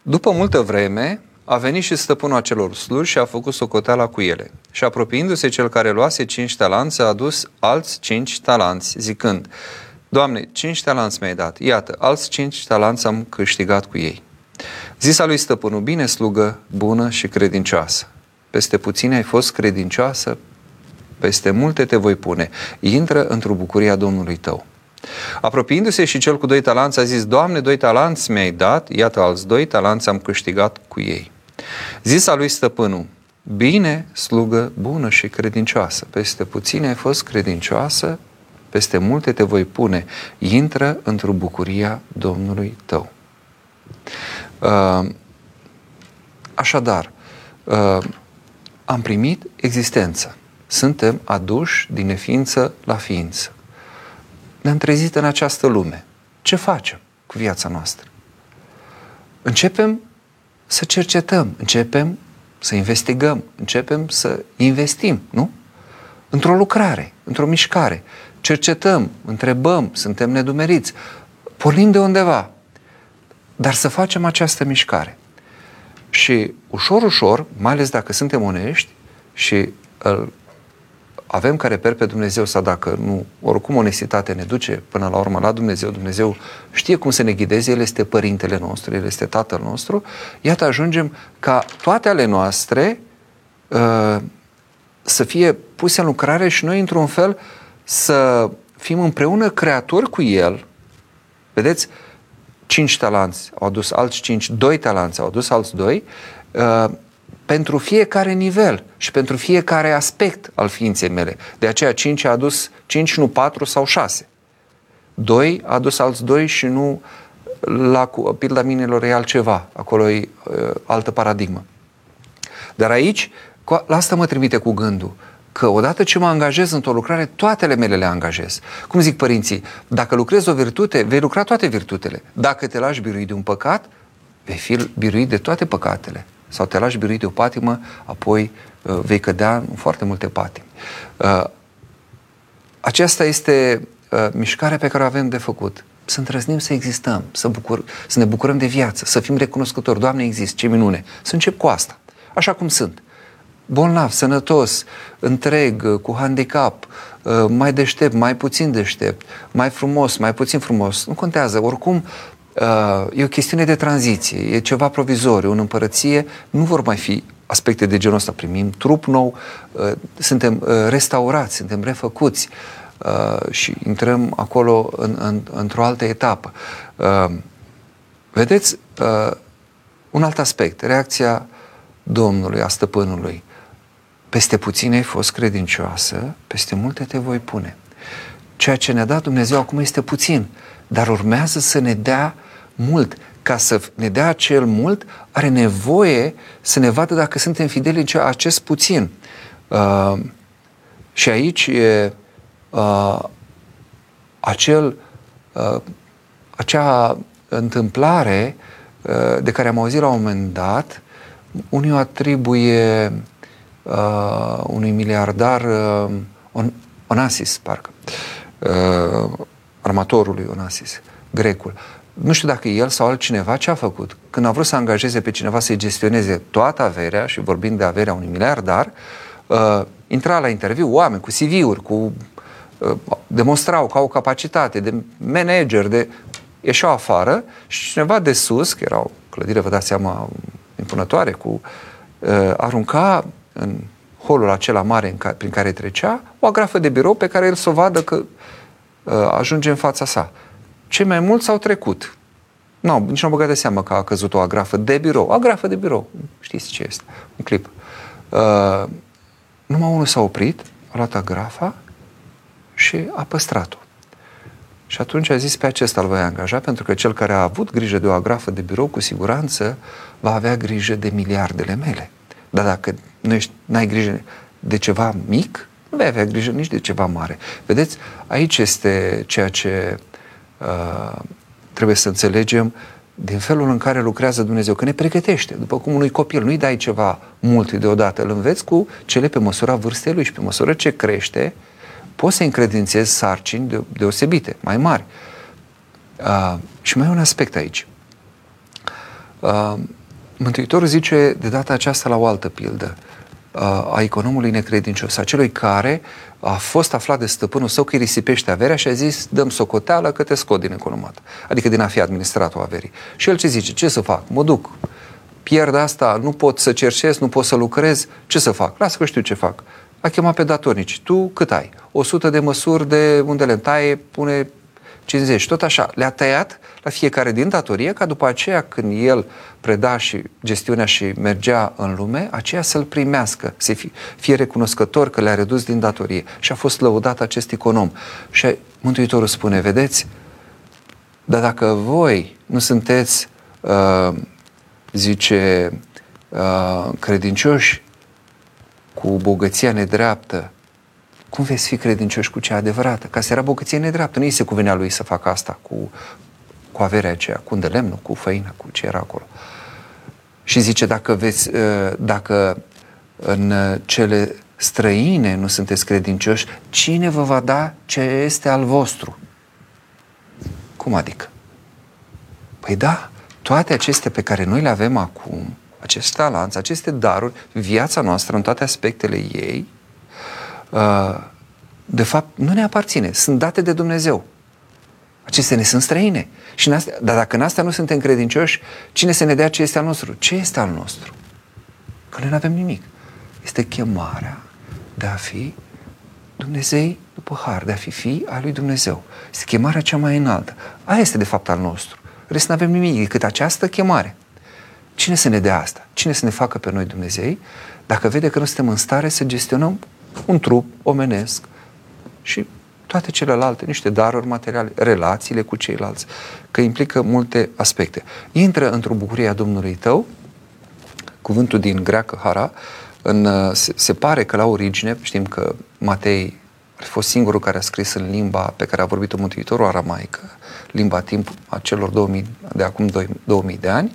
după multă vreme, a venit și stăpânul acelor sluși și a făcut socoteala cu ele. Și apropiindu-se cel care luase cinci talanți, a adus alți cinci talanți, zicând, Doamne, cinci talanți mi-ai dat, iată, alți cinci talanți am câștigat cu ei. Zisa lui stăpânul, bine slugă, bună și credincioasă. Peste puține ai fost credincioasă, peste multe te voi pune. Intră într-o bucuria Domnului tău. Apropiindu-se și cel cu doi talanți a zis, Doamne, doi talanți mi-ai dat, iată alți doi talanți am câștigat cu ei. Zisa lui stăpânul, bine, slugă bună și credincioasă, peste puține ai fost credincioasă, peste multe te voi pune, intră într-o bucuria Domnului tău. Uh, așadar, uh, am primit existență. Suntem aduși din neființă la ființă. Ne-am trezit în această lume. Ce facem cu viața noastră? Începem să cercetăm, începem să investigăm, începem să investim, nu? Într-o lucrare, într-o mișcare. Cercetăm, întrebăm, suntem nedumeriți, pornim de undeva. Dar să facem această mișcare. Și ușor, ușor, mai ales dacă suntem onești și îl avem care reper pe Dumnezeu sau dacă nu, oricum onestitatea ne duce până la urmă la Dumnezeu, Dumnezeu știe cum să ne ghideze, El este Părintele nostru, El este Tatăl nostru, iată ajungem ca toate ale noastre uh, să fie puse în lucrare și noi într-un fel să fim împreună creatori cu El. Vedeți, cinci talanți au adus alți cinci, doi talanți au adus alți doi, uh, pentru fiecare nivel și pentru fiecare aspect al ființei mele. De aceea 5 a adus 5, nu 4 sau 6. 2 a adus alți 2 și nu la pilda minelor e altceva. Acolo e uh, altă paradigmă. Dar aici, la asta mă trimite cu gândul că odată ce mă angajez într-o lucrare, toate mele le angajez. Cum zic părinții, dacă lucrezi o virtute, vei lucra toate virtutele. Dacă te lași birui de un păcat, vei fi biruit de toate păcatele sau te lași biruit de o patimă, apoi uh, vei cădea în foarte multe patimi. Uh, aceasta este uh, mișcarea pe care o avem de făcut. Să întrăznim să existăm, să, bucur, să ne bucurăm de viață, să fim recunoscători. Doamne, există, ce minune! Să încep cu asta, așa cum sunt. Bolnav, sănătos, întreg, cu handicap, mai deștept, mai puțin deștept, mai frumos, mai puțin frumos. Nu contează. Oricum, Uh, e o chestiune de tranziție, e ceva provizoriu. În împărăție nu vor mai fi aspecte de genul ăsta. Primim trup nou, uh, suntem uh, restaurați, suntem refăcuți și intrăm acolo în, în, într-o altă etapă. Vedeți, un alt aspect, reacția Domnului, a stăpânului. Peste puține ai fost credincioasă, peste multe te voi pune. Ceea ce ne-a dat Dumnezeu acum este puțin, dar urmează să ne dea mult. Ca să ne dea acel mult, are nevoie să ne vadă dacă suntem fideli în acest puțin. Uh, și aici e uh, acel, uh, acea întâmplare uh, de care am auzit la un moment dat, unii o atribuie uh, unui miliardar uh, On, Onasis, parcă, uh, armatorului Onasis, grecul. Nu știu dacă el sau altcineva ce a făcut. Când a vrut să angajeze pe cineva să-i gestioneze toată averea, și vorbind de averea unui miliardar, uh, intra la interviu oameni cu CV-uri, cu, uh, demonstrau că au capacitate de manager, de ieșeau afară și cineva de sus, că era o clădire, vă dați seama, impunătoare, cu, uh, arunca în holul acela mare în ca, prin care trecea o agrafă de birou pe care el să o vadă că uh, ajunge în fața sa. Cei mai mulți au trecut. Nu, nici nu am băgat de seamă că a căzut o agrafă de birou. O agrafă de birou. Știți ce este? Un clip. Uh, numai unul s-a oprit, a luat agrafa și a păstrat-o. Și atunci a zis pe acesta îl voi angaja, pentru că cel care a avut grijă de o agrafă de birou, cu siguranță va avea grijă de miliardele mele. Dar dacă nu ești, n-ai grijă de ceva mic, nu vei avea grijă nici de ceva mare. Vedeți, aici este ceea ce uh, trebuie să înțelegem din felul în care lucrează Dumnezeu, că ne pregătește, după cum unui copil, nu-i dai ceva mult deodată, îl înveți cu cele pe măsura vârstei lui și pe măsură ce crește, poți să încredințezi sarcini deosebite, mai mari. Uh, și mai e un aspect aici. Uh, Mântuitorul zice de data aceasta la o altă pildă. A economului necredincios, a celui care a fost aflat de stăpânul său că îi risipește averea și a zis, dăm socoteală că te scot din economat. Adică din a fi administratul averii. Și el ce zice? Ce să fac? Mă duc. Pierd asta, nu pot să cercesc, nu pot să lucrez. Ce să fac? Lasă că știu ce fac. A chemat pe datornici. Tu cât ai? 100 de măsuri de unde le taie, pune 50. Tot așa, le-a tăiat la fiecare din datorie, ca după aceea când el preda și gestiunea și mergea în lume, aceea să-l primească, să fie, fie recunoscător că le-a redus din datorie. Și a fost lăudat acest econom. Și Mântuitorul spune, vedeți, dar dacă voi nu sunteți, uh, zice, uh, credincioși cu bogăția nedreaptă, cum veți fi credincioși cu cea adevărată? Ca să era bogăție nedreaptă. Nu îi se cuvenea lui să facă asta cu, cu averea aceea, cu unde lemnul, cu făina, cu ce era acolo. Și zice, dacă, veți, ă, dacă în cele străine nu sunteți credincioși, cine vă va da ce este al vostru? Cum adică? Păi da, toate acestea pe care noi le avem acum, acest talanți, aceste daruri, viața noastră în toate aspectele ei, Uh, de fapt, nu ne aparține. Sunt date de Dumnezeu. Acestea ne sunt străine. Și în astea, dar dacă în asta nu suntem credincioși, cine să ne dea ce este al nostru? Ce este al nostru? Că noi nu avem nimic. Este chemarea de a fi Dumnezei după har, de a fi fi al lui Dumnezeu. Este chemarea cea mai înaltă. Aia este de fapt al nostru. Rest nu avem nimic decât această chemare. Cine să ne dea asta? Cine să ne facă pe noi Dumnezei dacă vede că nu suntem în stare să gestionăm un trup omenesc și toate celelalte, niște daruri materiale, relațiile cu ceilalți, că implică multe aspecte. Intră într-o bucurie a Domnului tău, cuvântul din greacă, hara, în, se, se pare că la origine, știm că Matei a fost singurul care a scris în limba pe care a vorbit-o Mântuitorul aramaică, limba timp a celor 2000, de acum 2000 de ani,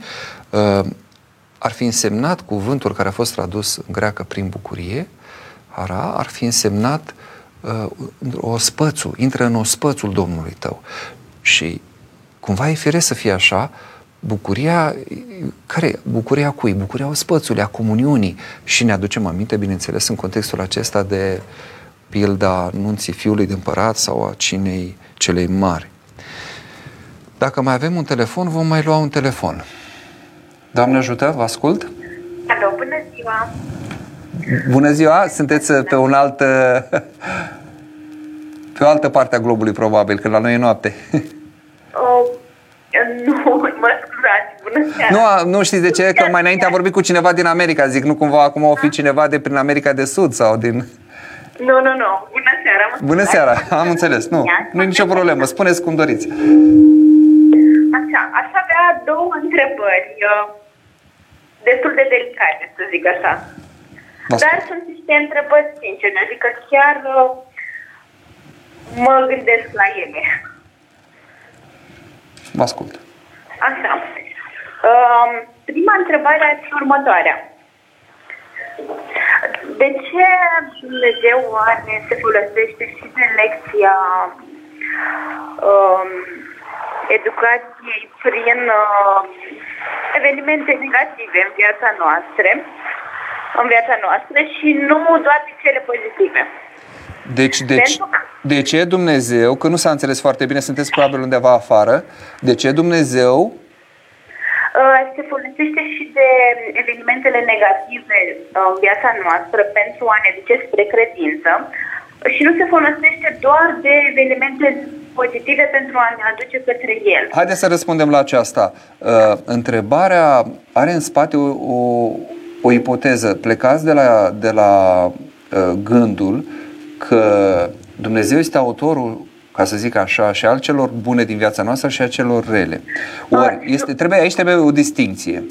uh, ar fi însemnat cuvântul care a fost tradus în greacă prin bucurie, ara ar fi însemnat uh, o spățul, intră în ospățul Domnului tău. Și cumva e firesc să fie așa, bucuria, care, bucuria cui? Bucuria ospățului, a comuniunii. Și ne aducem aminte, bineînțeles, în contextul acesta de pilda nunții fiului de împărat sau a cinei celei mari. Dacă mai avem un telefon, vom mai lua un telefon. Doamne ajută, vă ascult? Alo, bună ziua! Bună ziua, sunteți pe un alt pe o altă parte a globului probabil, că la noi e noapte. Oh, nu, mă scuzați, bună seara. Nu, nu știți de ce? Că mai înainte am vorbit cu cineva din America, zic, nu cumva acum o fi cineva de prin America de Sud sau din... Nu, nu, nu, bună seara. Mă bună seara, am înțeles, nu, nu e nicio problemă, spuneți cum doriți. Așa, aș avea două întrebări uh, destul de delicate, să zic așa. Dar sunt niște întrebări sincere, adică chiar uh, mă gândesc la ele. Mă ascult. Așa. Um, prima întrebare ar fi următoarea. De ce Dumnezeu are, se folosește și de lecția um, educației prin uh, evenimente negative în viața noastră în viața noastră și nu doar pe cele pozitive. Deci, deci de ce Dumnezeu, că nu s-a înțeles foarte bine, sunteți probabil undeva afară, de ce Dumnezeu uh, se folosește și de evenimentele negative în viața noastră pentru a ne duce spre credință și nu se folosește doar de evenimente pozitive pentru a ne aduce către el. Haideți să răspundem la aceasta. Uh, întrebarea are în spate o, o, o ipoteză. Plecați de la, de la uh, gândul că Dumnezeu este autorul ca să zic așa, și al celor bune din viața noastră și a celor rele. Ori, este, trebuie, aici trebuie o distinție.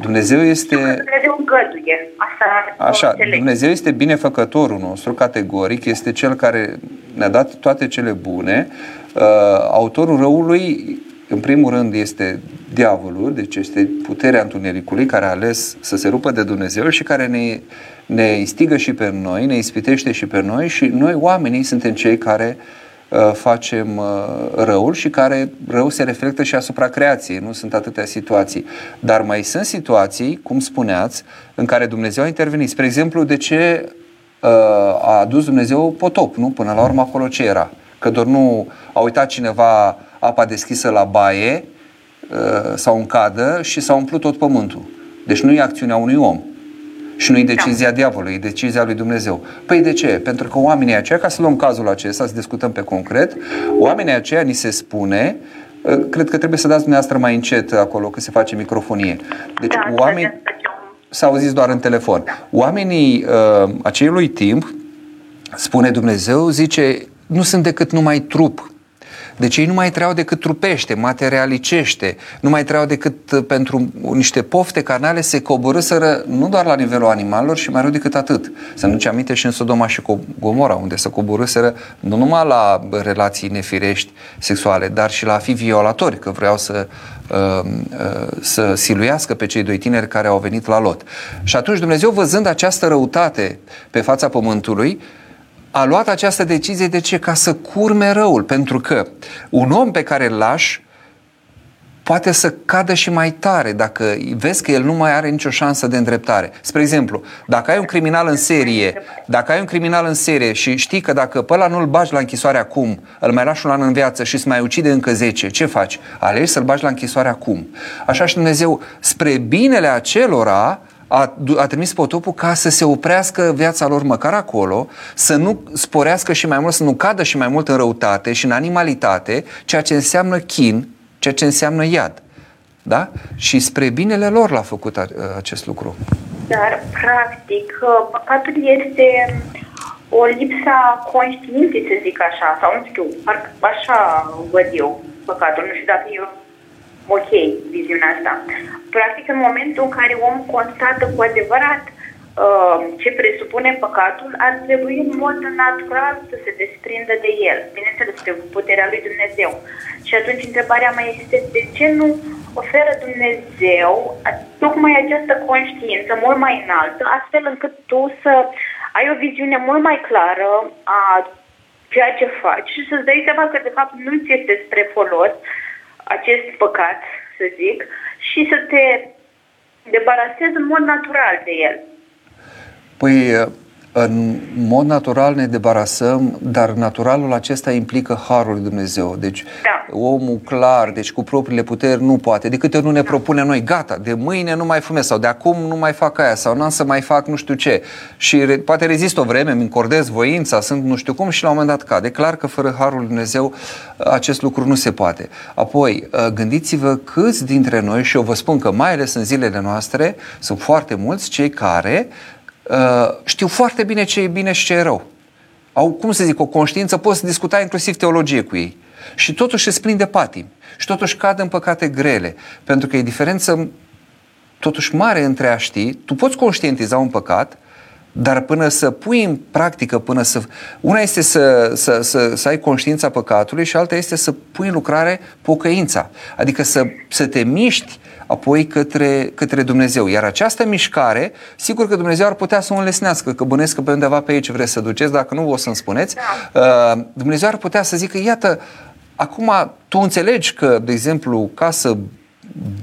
Dumnezeu este... Dumnezeu îngăduie. Asta Așa, Dumnezeu este binefăcătorul nostru, categoric, este cel care ne-a dat toate cele bune. Uh, autorul răului în primul rând este diavolul, deci este puterea întunericului care a ales să se rupă de Dumnezeu și care ne, ne istigă și pe noi, ne ispitește și pe noi și noi oamenii suntem cei care uh, facem uh, răul și care rău se reflectă și asupra creației. Nu sunt atâtea situații. Dar mai sunt situații, cum spuneați, în care Dumnezeu a intervenit. Spre exemplu, de ce uh, a adus Dumnezeu potop, nu? Până la urmă acolo ce era? Că doar nu a uitat cineva apa deschisă la baie uh, sau în cadă și s-a umplut tot pământul. Deci nu e acțiunea unui om. Și nu e decizia da. diavolului, e decizia lui Dumnezeu. Păi de ce? Pentru că oamenii aceia, ca să luăm cazul acesta, să discutăm pe concret, oamenii aceia ni se spune, uh, cred că trebuie să dați dumneavoastră mai încet acolo, că se face microfonie. Deci da, oameni... S-au zis doar în telefon. Oamenii uh, acelui timp, spune Dumnezeu, zice, nu sunt decât numai trup, deci ei nu mai trăiau decât trupește, materialicește, nu mai trăiau decât uh, pentru niște pofte carnale, se coborâsără nu doar la nivelul animalelor, și mai rău decât atât. Să nu-ți aminte și în Sodoma și Gomora, unde se coborâsără nu numai la relații nefirești sexuale, dar și la a fi violatori, că vreau să uh, uh, să siluiască pe cei doi tineri care au venit la lot. Și atunci Dumnezeu, văzând această răutate pe fața pământului, a luat această decizie de ce? Ca să curme răul, pentru că un om pe care îl lași poate să cadă și mai tare dacă vezi că el nu mai are nicio șansă de îndreptare. Spre exemplu, dacă ai un criminal în serie, dacă ai un criminal în serie și știi că dacă pe ăla nu-l bagi la închisoare acum, îl mai lași un an în viață și îți mai ucide încă 10, ce faci? Alegi să-l bagi la închisoare acum. Așa și Dumnezeu, spre binele acelora, a, a trimis potopul ca să se oprească viața lor măcar acolo, să nu sporească și mai mult, să nu cadă și mai mult în răutate și în animalitate, ceea ce înseamnă chin, ceea ce înseamnă iad. Da? Și spre binele lor l-a făcut acest lucru. Dar, practic, păcatul este o lipsa conștiinței, să zic așa, sau nu știu, așa văd eu păcatul. Nu știu dacă eu ok viziunea asta. Practic, în momentul în care om constată cu adevărat uh, ce presupune păcatul, ar trebui în mod natural să se desprindă de el, bineînțeles, pe puterea lui Dumnezeu. Și atunci întrebarea mea este de ce nu oferă Dumnezeu tocmai această conștiință mult mai înaltă, astfel încât tu să ai o viziune mult mai clară a ceea ce faci și să-ți dai seama că de fapt nu ți este spre folos, acest păcat, să zic, și să te debarasezi în mod natural de el. Păi, în mod natural ne debarasăm, dar naturalul acesta implică harul lui Dumnezeu. Deci da. omul clar, deci cu propriile puteri nu poate. De câte ori nu ne da. propune noi, gata, de mâine nu mai fumez sau de acum nu mai fac aia sau n-am să mai fac nu știu ce. Și re, poate rezist o vreme, îmi încordez voința, sunt nu știu cum și la un moment dat cade. Clar că fără harul lui Dumnezeu acest lucru nu se poate. Apoi, gândiți-vă câți dintre noi, și eu vă spun că mai ales în zilele noastre, sunt foarte mulți cei care Uh, știu foarte bine ce e bine și ce e rău. Au, cum să zic, o conștiință, poți să discuta inclusiv teologie cu ei. Și totuși se sprind de patim. Și totuși cad în păcate grele. Pentru că e diferență totuși mare între a ști, tu poți conștientiza un păcat, dar până să pui în practică, până să... Una este să, să, să, să ai conștiința păcatului și alta este să pui în lucrare pocăința. Adică să, să te miști apoi către, către Dumnezeu. Iar această mișcare, sigur că Dumnezeu ar putea să o înlesnească, că bănesc că pe undeva pe aici vreți să duceți, dacă nu o să-mi spuneți. Da. Uh, Dumnezeu ar putea să zică, iată, acum tu înțelegi că, de exemplu, ca să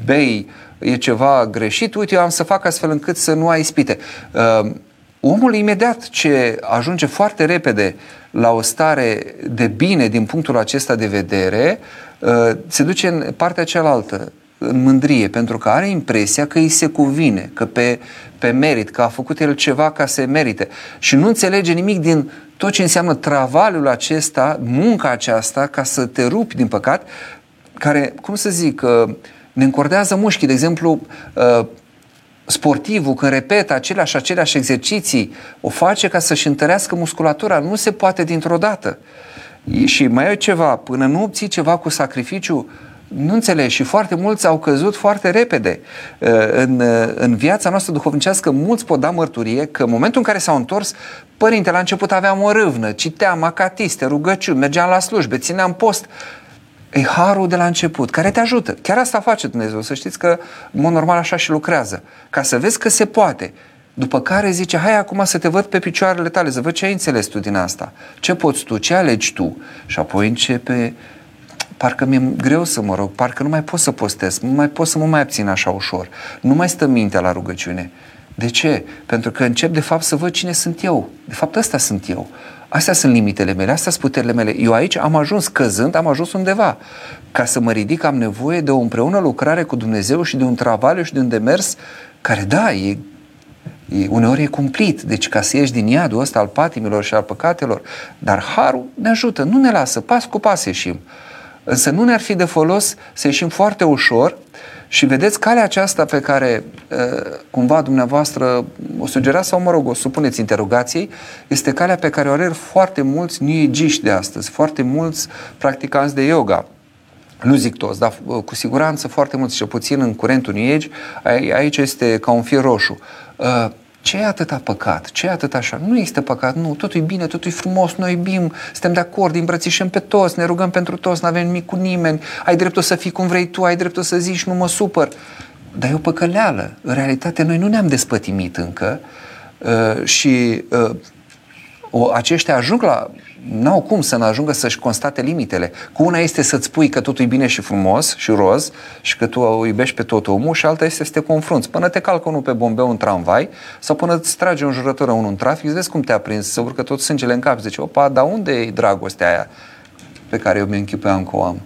bei e ceva greșit, uite, eu am să fac astfel încât să nu ai ispite. Uh, omul imediat ce ajunge foarte repede la o stare de bine din punctul acesta de vedere, uh, se duce în partea cealaltă, în mândrie, pentru că are impresia că îi se cuvine, că pe, pe merit, că a făcut el ceva ca să merite. Și nu înțelege nimic din tot ce înseamnă travaliul acesta, munca aceasta, ca să te rupi din păcat, care, cum să zic, uh, ne încordează mușchii. De exemplu, uh, sportivul, când repetă aceleași, aceleași exerciții, o face ca să-și întărească musculatura. Nu se poate dintr-o dată. Și mai e ceva, până nu obții ceva cu sacrificiu, nu înțelegi și foarte mulți au căzut foarte repede. Uh, în, uh, în viața noastră duhovnicească mulți pot da mărturie că în momentul în care s-au întors, părinte, la început aveam o râvnă, citeam acatiste, rugăciuni, mergeam la slujbe, țineam post. E harul de la început, care te ajută. Chiar asta face Dumnezeu, să știți că, în mod normal, așa și lucrează. Ca să vezi că se poate. După care zice, hai acum să te văd pe picioarele tale, să văd ce ai înțeles tu din asta. Ce poți tu, ce alegi tu? Și apoi începe, parcă mi-e greu să mă rog, parcă nu mai pot să postez, nu mai pot să mă mai abțin așa ușor. Nu mai stă mintea la rugăciune. De ce? Pentru că încep de fapt să văd cine sunt eu. De fapt ăsta sunt eu. Astea sunt limitele mele, astea sunt puterile mele. Eu aici am ajuns căzând, am ajuns undeva. Ca să mă ridic am nevoie de o împreună lucrare cu Dumnezeu și de un travaliu și de un demers care, da, e, e, uneori e cumplit. Deci ca să ieși din iadul ăsta al patimilor și al păcatelor. Dar harul ne ajută, nu ne lasă, pas cu pas ieșim. Însă nu ne-ar fi de folos să ieșim foarte ușor și vedeți calea aceasta pe care cumva dumneavoastră o sugerați sau, mă rog, o supuneți interogației, este calea pe care o are foarte mulți new de astăzi, foarte mulți practicanți de yoga. Nu zic toți, dar cu siguranță foarte mulți, și puțin în curentul New Age, aici este ca un fir roșu ce e atâta păcat? Ce e atât așa? Nu există păcat, nu, totul e bine, totul e frumos, noi iubim, suntem de acord, îmbrățișăm pe toți, ne rugăm pentru toți, nu avem nimic cu nimeni, ai dreptul să fii cum vrei tu, ai dreptul să zici, nu mă supăr. Dar e o păcăleală. În realitate, noi nu ne-am despătimit încă uh, și uh, o, aceștia ajung la n-au cum să nu ajungă să-și constate limitele. Cu una este să-ți spui că totul e bine și frumos și roz și că tu o iubești pe tot omul și alta este să te confrunți. Până te calcă unul pe bombeu în tramvai sau până îți trage un jurătură unul în trafic, îți vezi cum te-a prins, să urcă tot sângele în cap. Zice, opa, dar unde e dragostea aia pe care eu mi-închipuiam că o am?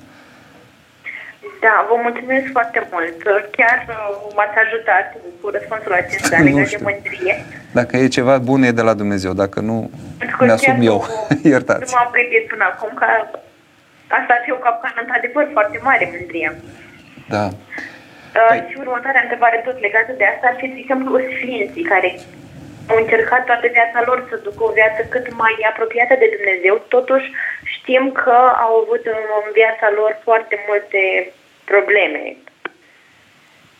Da, vă mulțumesc foarte mult. Chiar uh, m-ați ajutat cu răspunsul acesta legat de mândrie. Dacă e ceva bun, e de la Dumnezeu. Dacă nu, mi-asum eu. Iertați. Nu m-am gândit până acum că asta ar fi o capcană într-adevăr foarte mare, mândria. Da. Uh, păi... Și următoarea întrebare tot legată de asta ar fi, de exemplu, sfinții care au încercat toată viața lor să ducă o viață cât mai apropiată de Dumnezeu, totuși știm că au avut în viața lor foarte multe probleme.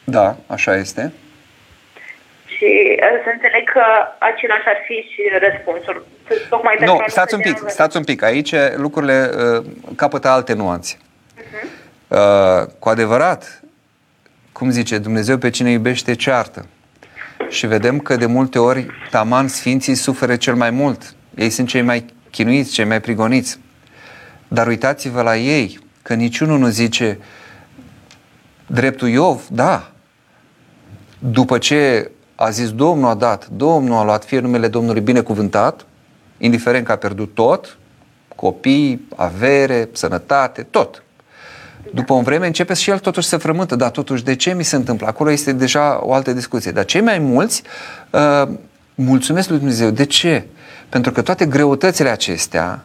Da, așa este. Și uh, să înțeleg că același ar fi și răspunsul. Tocmai nu, stați un pic, stați un pic. Aici lucrurile uh, capătă alte nuanțe. Uh-huh. Uh, cu adevărat, cum zice, Dumnezeu pe cine iubește ceartă. Și vedem că de multe ori taman sfinții suferă cel mai mult. Ei sunt cei mai chinuiți, cei mai prigoniți. Dar uitați-vă la ei, că niciunul nu zice, uh, Dreptul Iov, da. După ce a zis Domnul a dat, Domnul a luat, fie numele Domnului binecuvântat, indiferent că a pierdut tot, copii, avere, sănătate, tot. După o vreme începe și el totuși să frământă, dar totuși de ce mi se întâmplă? Acolo este deja o altă discuție. Dar cei mai mulți uh, mulțumesc lui Dumnezeu. De ce? Pentru că toate greutățile acestea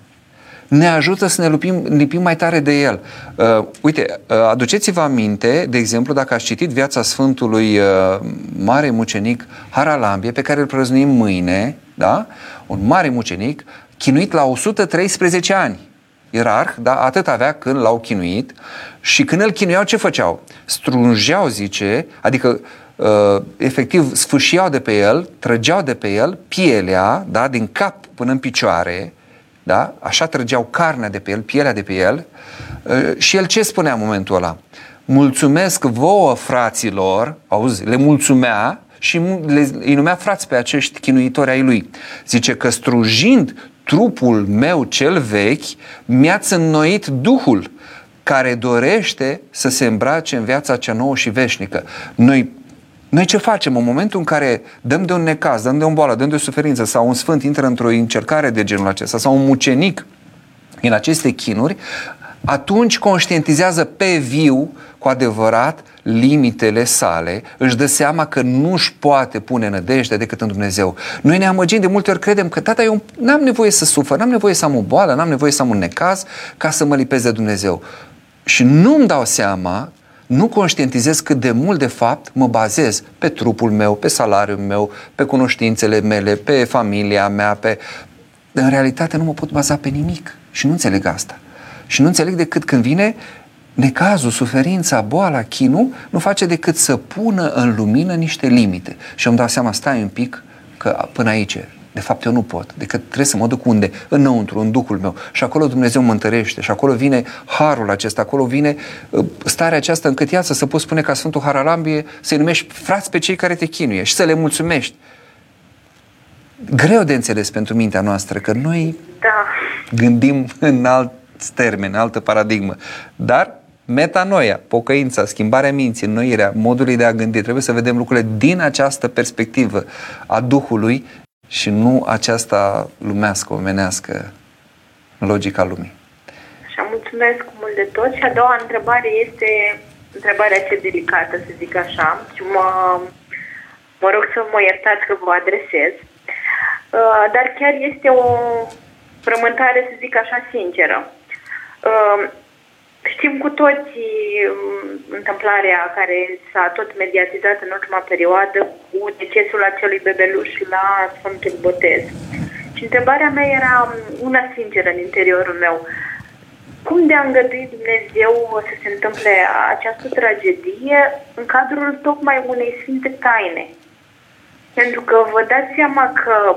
ne ajută să ne lupim, lipim mai tare de el. Uh, uite, uh, aduceți-vă aminte, de exemplu, dacă ați citit viața Sfântului uh, Mare Mucenic Haralambie, pe care îl prăznuim mâine, da? un mare mucenic, chinuit la 113 ani. Ierarh, da? atât avea când l-au chinuit și când îl chinuiau, ce făceau? Strungeau, zice, adică uh, efectiv sfâșiau de pe el, trăgeau de pe el pielea, da? din cap până în picioare, da? așa trăgeau carnea de pe el, pielea de pe el uh, și el ce spunea în momentul ăla? Mulțumesc vouă fraților, auzi, le mulțumea și le, îi numea frați pe acești chinuitori ai lui. Zice că strujind trupul meu cel vechi, mi-ați înnoit Duhul care dorește să se îmbrace în viața cea nouă și veșnică. Noi noi ce facem în momentul în care dăm de un necaz, dăm de o boală, dăm de o suferință sau un sfânt intră într-o încercare de genul acesta sau un mucenic în aceste chinuri, atunci conștientizează pe viu cu adevărat limitele sale, își dă seama că nu își poate pune nădejde decât în Dumnezeu. Noi ne amăgim de multe ori, credem că tata, eu n-am nevoie să sufăr, n-am nevoie să am o boală, n-am nevoie să am un necaz ca să mă lipesc de Dumnezeu. Și nu-mi dau seama nu conștientizez cât de mult, de fapt, mă bazez pe trupul meu, pe salariul meu, pe cunoștințele mele, pe familia mea, pe... În realitate nu mă pot baza pe nimic și nu înțeleg asta. Și nu înțeleg decât când vine necazul, suferința, boala, chinul, nu face decât să pună în lumină niște limite. Și îmi dau seama, stai un pic, că până aici de fapt, eu nu pot, decât trebuie să mă duc unde? Înăuntru, în Duhul meu. Și acolo Dumnezeu mă întărește și acolo vine harul acesta, acolo vine uh, starea aceasta încât ea să poți spune ca Sfântul Haralambie să-i numești frați pe cei care te chinuie și să le mulțumești. greu de înțeles pentru mintea noastră, că noi Da. gândim în alt termen, în altă paradigmă. Dar metanoia, pocăința, schimbarea minții, înnoirea modului de a gândi, trebuie să vedem lucrurile din această perspectivă a Duhului și nu aceasta lumească, omenească, logica lumii. Și mulțumesc mult de tot. Și a doua întrebare este întrebarea ce delicată, să zic așa. Și mă, mă rog să mă iertați că vă adresez. Uh, dar chiar este o frământare, să zic așa, sinceră. Uh, Știm cu toții um, întâmplarea care s-a tot mediatizat în ultima perioadă cu decesul acelui bebeluș la Sfântul Botez. Și întrebarea mea era um, una sinceră în interiorul meu. Cum de a îngăduit Dumnezeu să se întâmple această tragedie în cadrul tocmai unei sfinte taine? Pentru că vă dați seama că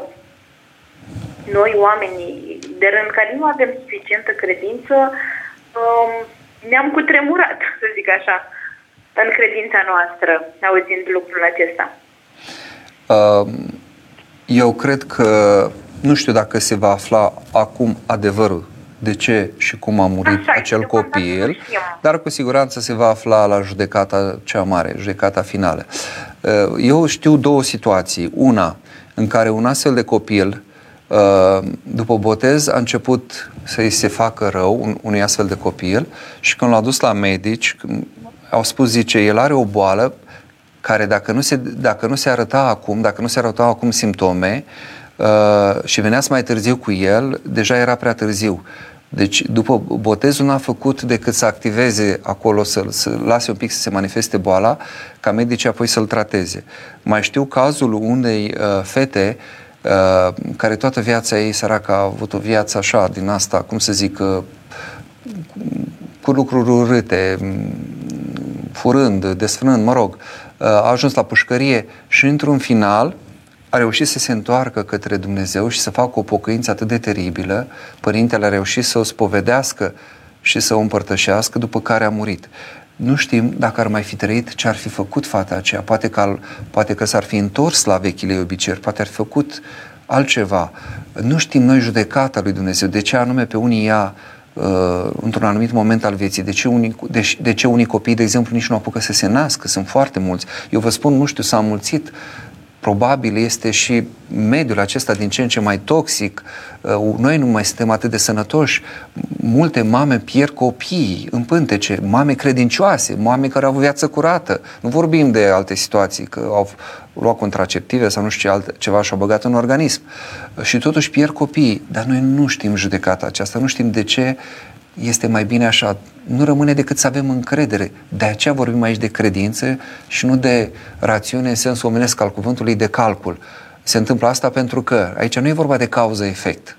noi, oamenii de rând care nu avem suficientă credință, um, ne-am cutremurat, să zic așa, în credința noastră, auzind lucrul acesta. Um, eu cred că nu știu dacă se va afla acum adevărul de ce și cum a murit Așa, acel copil, dar cu siguranță se va afla la judecata cea mare, judecata finală. Uh, eu știu două situații. Una în care un astfel de copil uh, după botez a început să-i se facă rău unui astfel de copil și când l-au dus la medici au spus, zice, el are o boală care dacă nu se, dacă nu se arăta acum, dacă nu se arătau acum simptome uh, și veneați mai târziu cu el, deja era prea târziu. Deci, după botezul n-a făcut decât să activeze acolo, să, să lase un pic să se manifeste boala, ca medicii apoi să-l trateze. Mai știu cazul unei uh, fete uh, care toată viața ei, săracă, a avut o viață așa, din asta, cum să zic, uh, cu lucruri urâte, furând, desfrânând, mă rog, uh, a ajuns la pușcărie și într-un final a reușit să se întoarcă către Dumnezeu și să facă o pocăință atât de teribilă, părintele a reușit să o spovedească și să o împărtășească, după care a murit. Nu știm dacă ar mai fi trăit ce ar fi făcut fata aceea. Poate că, poate că s-ar fi întors la vechile obiceiuri, poate ar fi făcut altceva. Nu știm noi judecata lui Dumnezeu, de ce anume pe unii ia uh, într-un anumit moment al vieții. De ce, unii, de, de ce unii copii, de exemplu, nici nu apucă să se nască? Sunt foarte mulți. Eu vă spun, nu știu, s-a mulțit probabil este și mediul acesta din ce în ce mai toxic. Uh, noi nu mai suntem atât de sănătoși. Multe mame pierd copii în pântece, mame credincioase, mame care au avut viață curată. Nu vorbim de alte situații, că au luat contraceptive sau nu știu ce alt, ceva și-au băgat în organism. Și totuși pierd copii, dar noi nu știm judecata aceasta, nu știm de ce este mai bine așa. Nu rămâne decât să avem încredere. De aceea vorbim aici de credință și nu de rațiune în sensul omenesc al cuvântului de calcul. Se întâmplă asta pentru că aici nu e vorba de cauză-efect.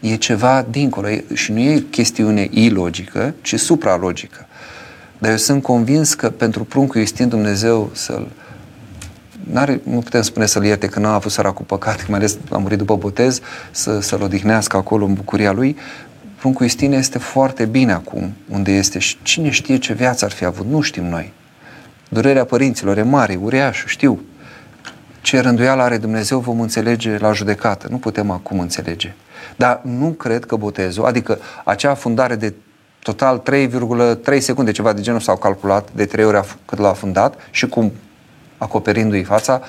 E ceva dincolo și nu e chestiune ilogică, ci supralogică. Dar eu sunt convins că pentru pruncul Iustin Dumnezeu să-l N-are, nu putem spune să-l ierte că n-a avut săracul păcat, mai ales a murit după botez, să, să-l odihnească acolo în bucuria lui, Pruncul Istine este foarte bine acum unde este și cine știe ce viață ar fi avut, nu știm noi. Durerea părinților e mare, uriașă, știu. Ce rânduială are Dumnezeu vom înțelege la judecată, nu putem acum înțelege. Dar nu cred că botezul, adică acea fundare de total 3,3 secunde, ceva de genul s-au calculat, de 3 ori cât l-a fundat și cum acoperindu-i fața,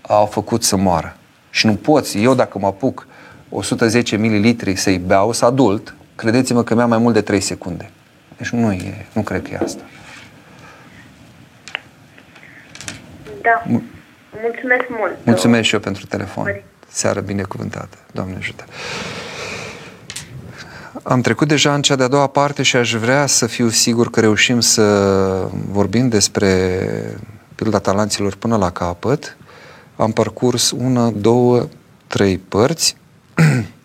au făcut să moară. Și nu poți, eu dacă mă apuc 110 ml să-i beau, să adult, credeți-mă că mi-a mai mult de 3 secunde. Deci nu, e, nu cred că e asta. Da. Mulțumesc mult. Mulțumesc și eu pentru telefon. Mări. Seară binecuvântată. Doamne ajută. Am trecut deja în cea de-a doua parte și aș vrea să fiu sigur că reușim să vorbim despre pilda talanților până la capăt. Am parcurs una, două, trei părți.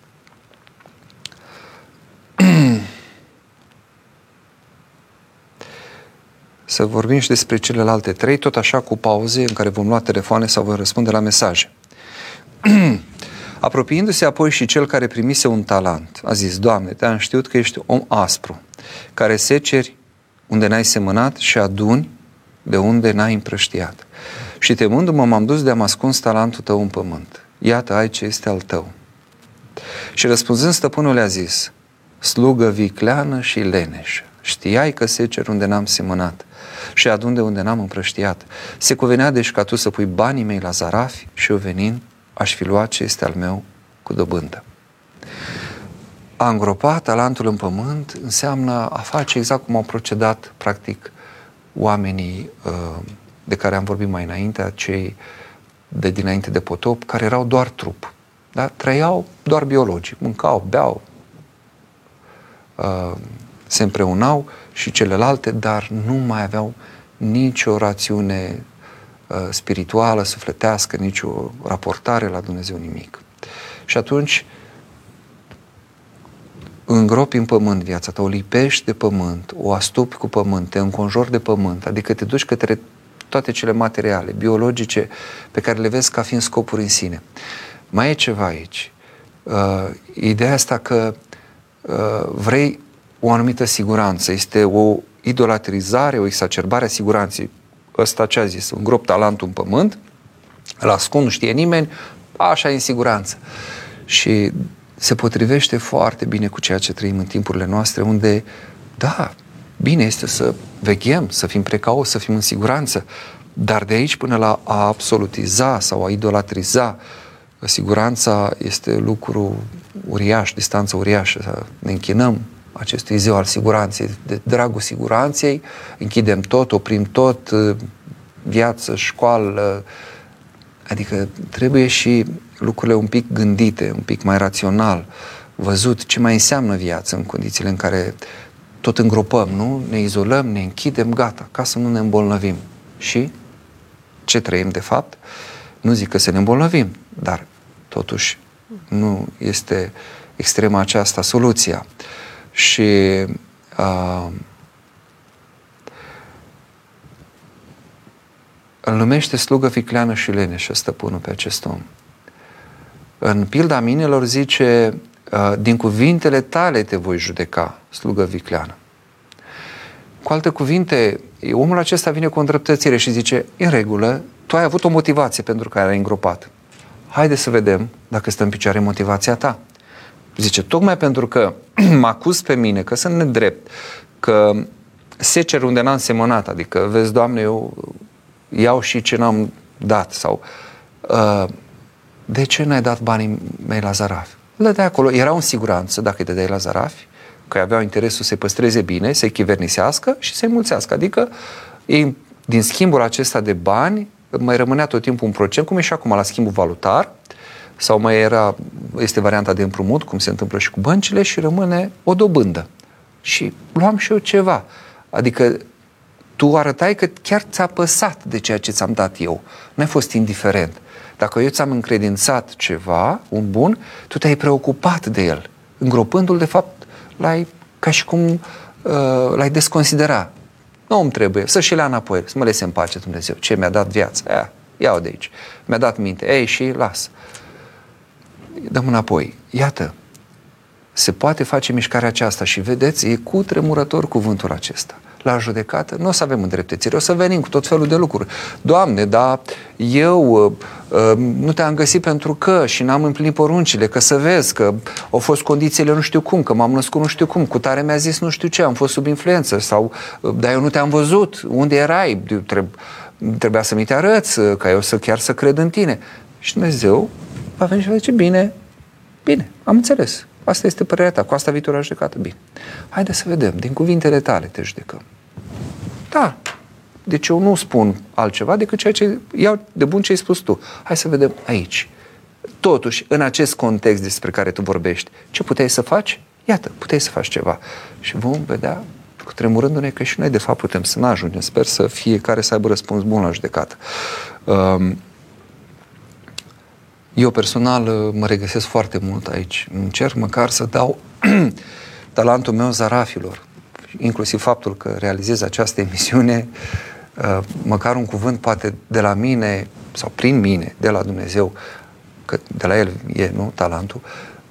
să vorbim și despre celelalte trei, tot așa cu pauze în care vom lua telefoane sau vom răspunde la mesaje. Apropiindu-se apoi și cel care primise un talent, a zis, Doamne, te-am știut că ești om aspru, care seceri unde n-ai semănat și aduni de unde n-ai împrăștiat. Și temându-mă, m-am dus de am ascuns talentul tău în pământ. iată, ai ce este al tău. Și răspunzând stăpânul le-a zis, slugă vicleană și leneșă, știai că secer unde n-am semănat și adun de unde n-am împrăștiat. Se cuvenea deci ca tu să pui banii mei la zarafi și eu venind aș fi luat ce este al meu cu dobândă. A îngropa talentul în pământ înseamnă a face exact cum au procedat, practic, oamenii uh, de care am vorbit mai înainte, cei de dinainte de potop, care erau doar trup. Da? Trăiau doar biologic, mâncau, beau, uh, se împreunau și celelalte, dar nu mai aveau nicio rațiune uh, spirituală, sufletească, nicio raportare la Dumnezeu, nimic. Și atunci îngropi în pământ viața ta, o lipești de pământ, o astupi cu pământ, te înconjori de pământ, adică te duci către toate cele materiale, biologice, pe care le vezi ca fiind scopuri în sine. Mai e ceva aici. Uh, ideea asta că uh, vrei o anumită siguranță, este o idolatrizare, o exacerbare a siguranței. Ăsta ce a zis? Îngrop talentul în pământ, îl ascund, nu știe nimeni, așa e în siguranță. Și se potrivește foarte bine cu ceea ce trăim în timpurile noastre, unde, da, bine este să veghem, să fim precauți, să fim în siguranță, dar de aici până la a absolutiza sau a idolatriza, siguranța este lucru uriaș, distanță uriașă, ne închinăm acestui zeu al siguranței, de dragul siguranței, închidem tot, oprim tot, viață, școală, adică trebuie și lucrurile un pic gândite, un pic mai rațional, văzut ce mai înseamnă viață în condițiile în care tot îngropăm, nu? Ne izolăm, ne închidem, gata, ca să nu ne îmbolnăvim. Și ce trăim de fapt? Nu zic că să ne îmbolnăvim, dar totuși nu este extrema aceasta soluția. Și uh, îl numește slugă ficleană și leneșă stăpânul pe acest om. În pilda minelor zice, uh, din cuvintele tale te voi judeca, slugă vicleană. Cu alte cuvinte, omul acesta vine cu o îndreptățire și zice, în regulă, tu ai avut o motivație pentru care ai îngropat. Haide să vedem dacă stă în picioare motivația ta. Zice, tocmai pentru că mă acuz pe mine că sunt nedrept, că secer unde n-am semănat, adică, vezi, Doamne, eu iau și ce n-am dat sau uh, de ce n-ai dat banii mei la zarafi? Le dai acolo, erau în siguranță dacă îi dai la zarafi, că aveau interesul să-i păstreze bine, să-i chivernisească și să-i mulțească. Adică ei, din schimbul acesta de bani mai rămânea tot timpul un procent, cum e și acum la schimbul valutar, sau mai era, este varianta de împrumut, cum se întâmplă și cu băncile, și rămâne o dobândă. Și luam și eu ceva. Adică tu arătai că chiar ți-a păsat de ceea ce ți-am dat eu. Nu ai fost indiferent. Dacă eu ți-am încredințat ceva, un bun, tu te-ai preocupat de el, îngropându-l, de fapt, l-ai, ca și cum uh, l-ai desconsidera. Nu îmi trebuie, să și le înapoi, să mă lese în pace Dumnezeu. Ce mi-a dat viața? Ia, ia-o de aici. Mi-a dat minte. Ei, și las. Dăm înapoi. Iată, se poate face mișcarea aceasta și vedeți, e cu tremurător cuvântul acesta la judecată, nu o să avem îndreptățire, o să venim cu tot felul de lucruri. Doamne, dar eu uh, uh, nu te-am găsit pentru că și n-am împlinit poruncile, că să vezi că au fost condițiile nu știu cum, că m-am născut nu știu cum, cu tare mi-a zis nu știu ce, am fost sub influență sau, uh, dar eu nu te-am văzut, unde erai? trebuia să mi te arăți, uh, ca eu să chiar să cred în tine. Și Dumnezeu va veni și va zice, bine, bine, am înțeles, Asta este părerea ta, cu asta viitorul judecată. Bine. Haide să vedem, din cuvintele tale te judecăm. Da. Deci eu nu spun altceva decât ceea ce iau de bun ce ai spus tu. Hai să vedem aici. Totuși, în acest context despre care tu vorbești, ce puteai să faci? Iată, puteai să faci ceva. Și vom vedea, cu tremurându-ne, că și noi, de fapt, putem să ne ajungem. Sper să fiecare să aibă răspuns bun la judecată. Um, eu personal mă regăsesc foarte mult aici. Încerc măcar să dau talentul meu zarafilor. Inclusiv faptul că realizez această emisiune, uh, măcar un cuvânt poate de la mine sau prin mine, de la Dumnezeu, că de la El e, nu, talentul,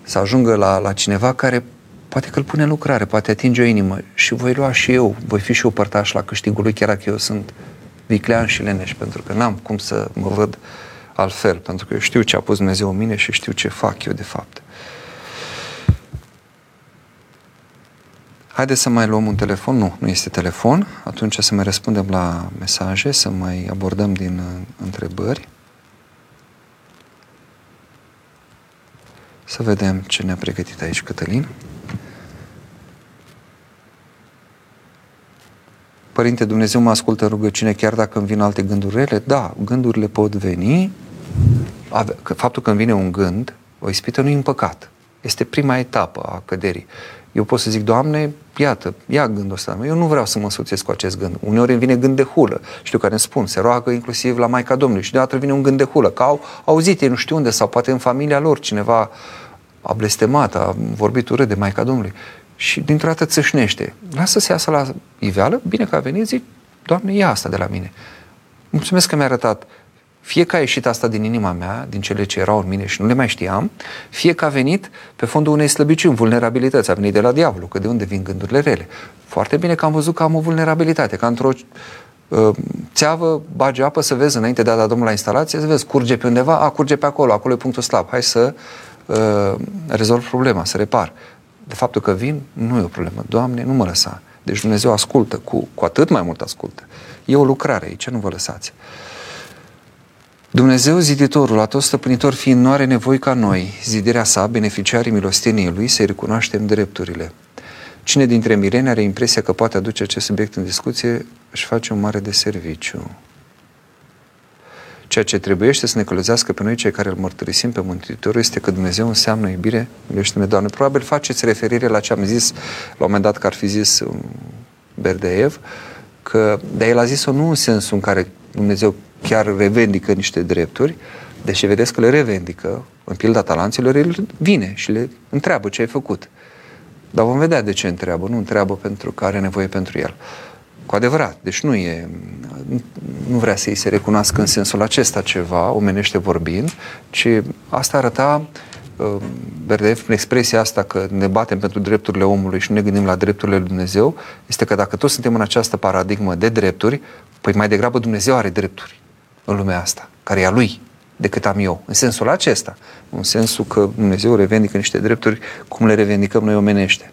să ajungă la, la cineva care poate că îl pune în lucrare, poate atinge o inimă și voi lua și eu, voi fi și eu părtaș la câștigul lui, chiar dacă eu sunt viclean și leneș, pentru că n-am cum să mă văd altfel, pentru că eu știu ce a pus Dumnezeu în mine și știu ce fac eu de fapt. Haideți să mai luăm un telefon. Nu, nu este telefon. Atunci să mai răspundem la mesaje, să mai abordăm din uh, întrebări. Să vedem ce ne-a pregătit aici Cătălin. Părinte, Dumnezeu mă ascultă rugăciune chiar dacă îmi vin alte gânduri rele? Da, gândurile pot veni. Faptul că îmi vine un gând, o ispită nu e în păcat. Este prima etapă a căderii. Eu pot să zic, Doamne, iată, ia gândul ăsta. Eu nu vreau să mă însuțesc cu acest gând. Uneori îmi vine gând de hulă. Știu care îmi spun, se roagă inclusiv la Maica Domnului și deodată vine un gând de hulă, că au auzit ei nu știu unde sau poate în familia lor cineva a blestemat, a vorbit urât de Maica Domnului și dintr-o dată țâșnește. Lasă să iasă la iveală, bine că a venit, zic, Doamne, ia asta de la mine. Mulțumesc că mi-a arătat fie că a ieșit asta din inima mea, din cele ce erau în mine și nu le mai știam, fie că a venit pe fondul unei slăbiciuni, vulnerabilități, a venit de la diavolul, că de unde vin gândurile rele. Foarte bine că am văzut că am o vulnerabilitate, că într-o uh, țeavă bagi apă să vezi înainte de a da Domnul la instalație, să vezi, curge pe undeva, a, curge pe acolo, acolo e punctul slab, hai să uh, rezolv problema, să repar. De faptul că vin, nu e o problemă. Doamne, nu mă lăsa. Deci Dumnezeu ascultă, cu, cu atât mai mult ascultă. E o lucrare aici, nu vă lăsați. Dumnezeu, ziditorul, atot stăpânitor fiind, nu are nevoie ca noi, zidirea sa, beneficiarii milosteniei lui, să-i recunoaștem drepturile. Cine dintre mireni are impresia că poate aduce acest subiect în discuție, își face un mare de serviciu. Ceea ce trebuie să ne călăzească pe noi, cei care îl mărturisim pe Mântuitorul, este că Dumnezeu înseamnă iubire, miluiește-ne, Doamne. Probabil faceți referire la ce am zis la un moment dat că ar fi zis Berdeev, că, dar el a zis-o nu în sensul în care Dumnezeu chiar revendică niște drepturi, deși vedeți că le revendică, în pilda talanților, el vine și le întreabă ce ai făcut. Dar vom vedea de ce întreabă, nu întreabă pentru că are nevoie pentru el. Cu adevărat, deci nu e, nu vrea să-i se recunoască în sensul acesta ceva, omenește vorbind, ci asta arăta uh, Berdeev, prin expresia asta că ne batem pentru drepturile omului și nu ne gândim la drepturile lui Dumnezeu, este că dacă toți suntem în această paradigmă de drepturi, păi mai degrabă Dumnezeu are drepturi în lumea asta, care e a lui, decât am eu. În sensul acesta. În sensul că Dumnezeu revendică niște drepturi cum le revendicăm noi omenește.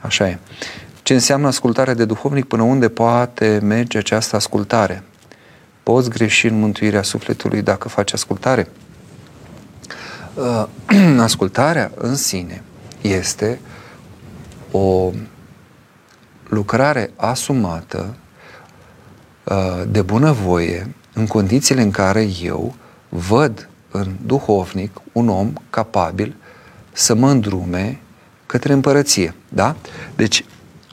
Așa e. Ce înseamnă ascultare de duhovnic? Până unde poate merge această ascultare? Poți greși în mântuirea sufletului dacă faci ascultare? Uh, ascultarea în sine este o lucrare asumată uh, de bunăvoie în condițiile în care eu văd în duhovnic un om capabil să mă îndrume către împărăție. Da? Deci,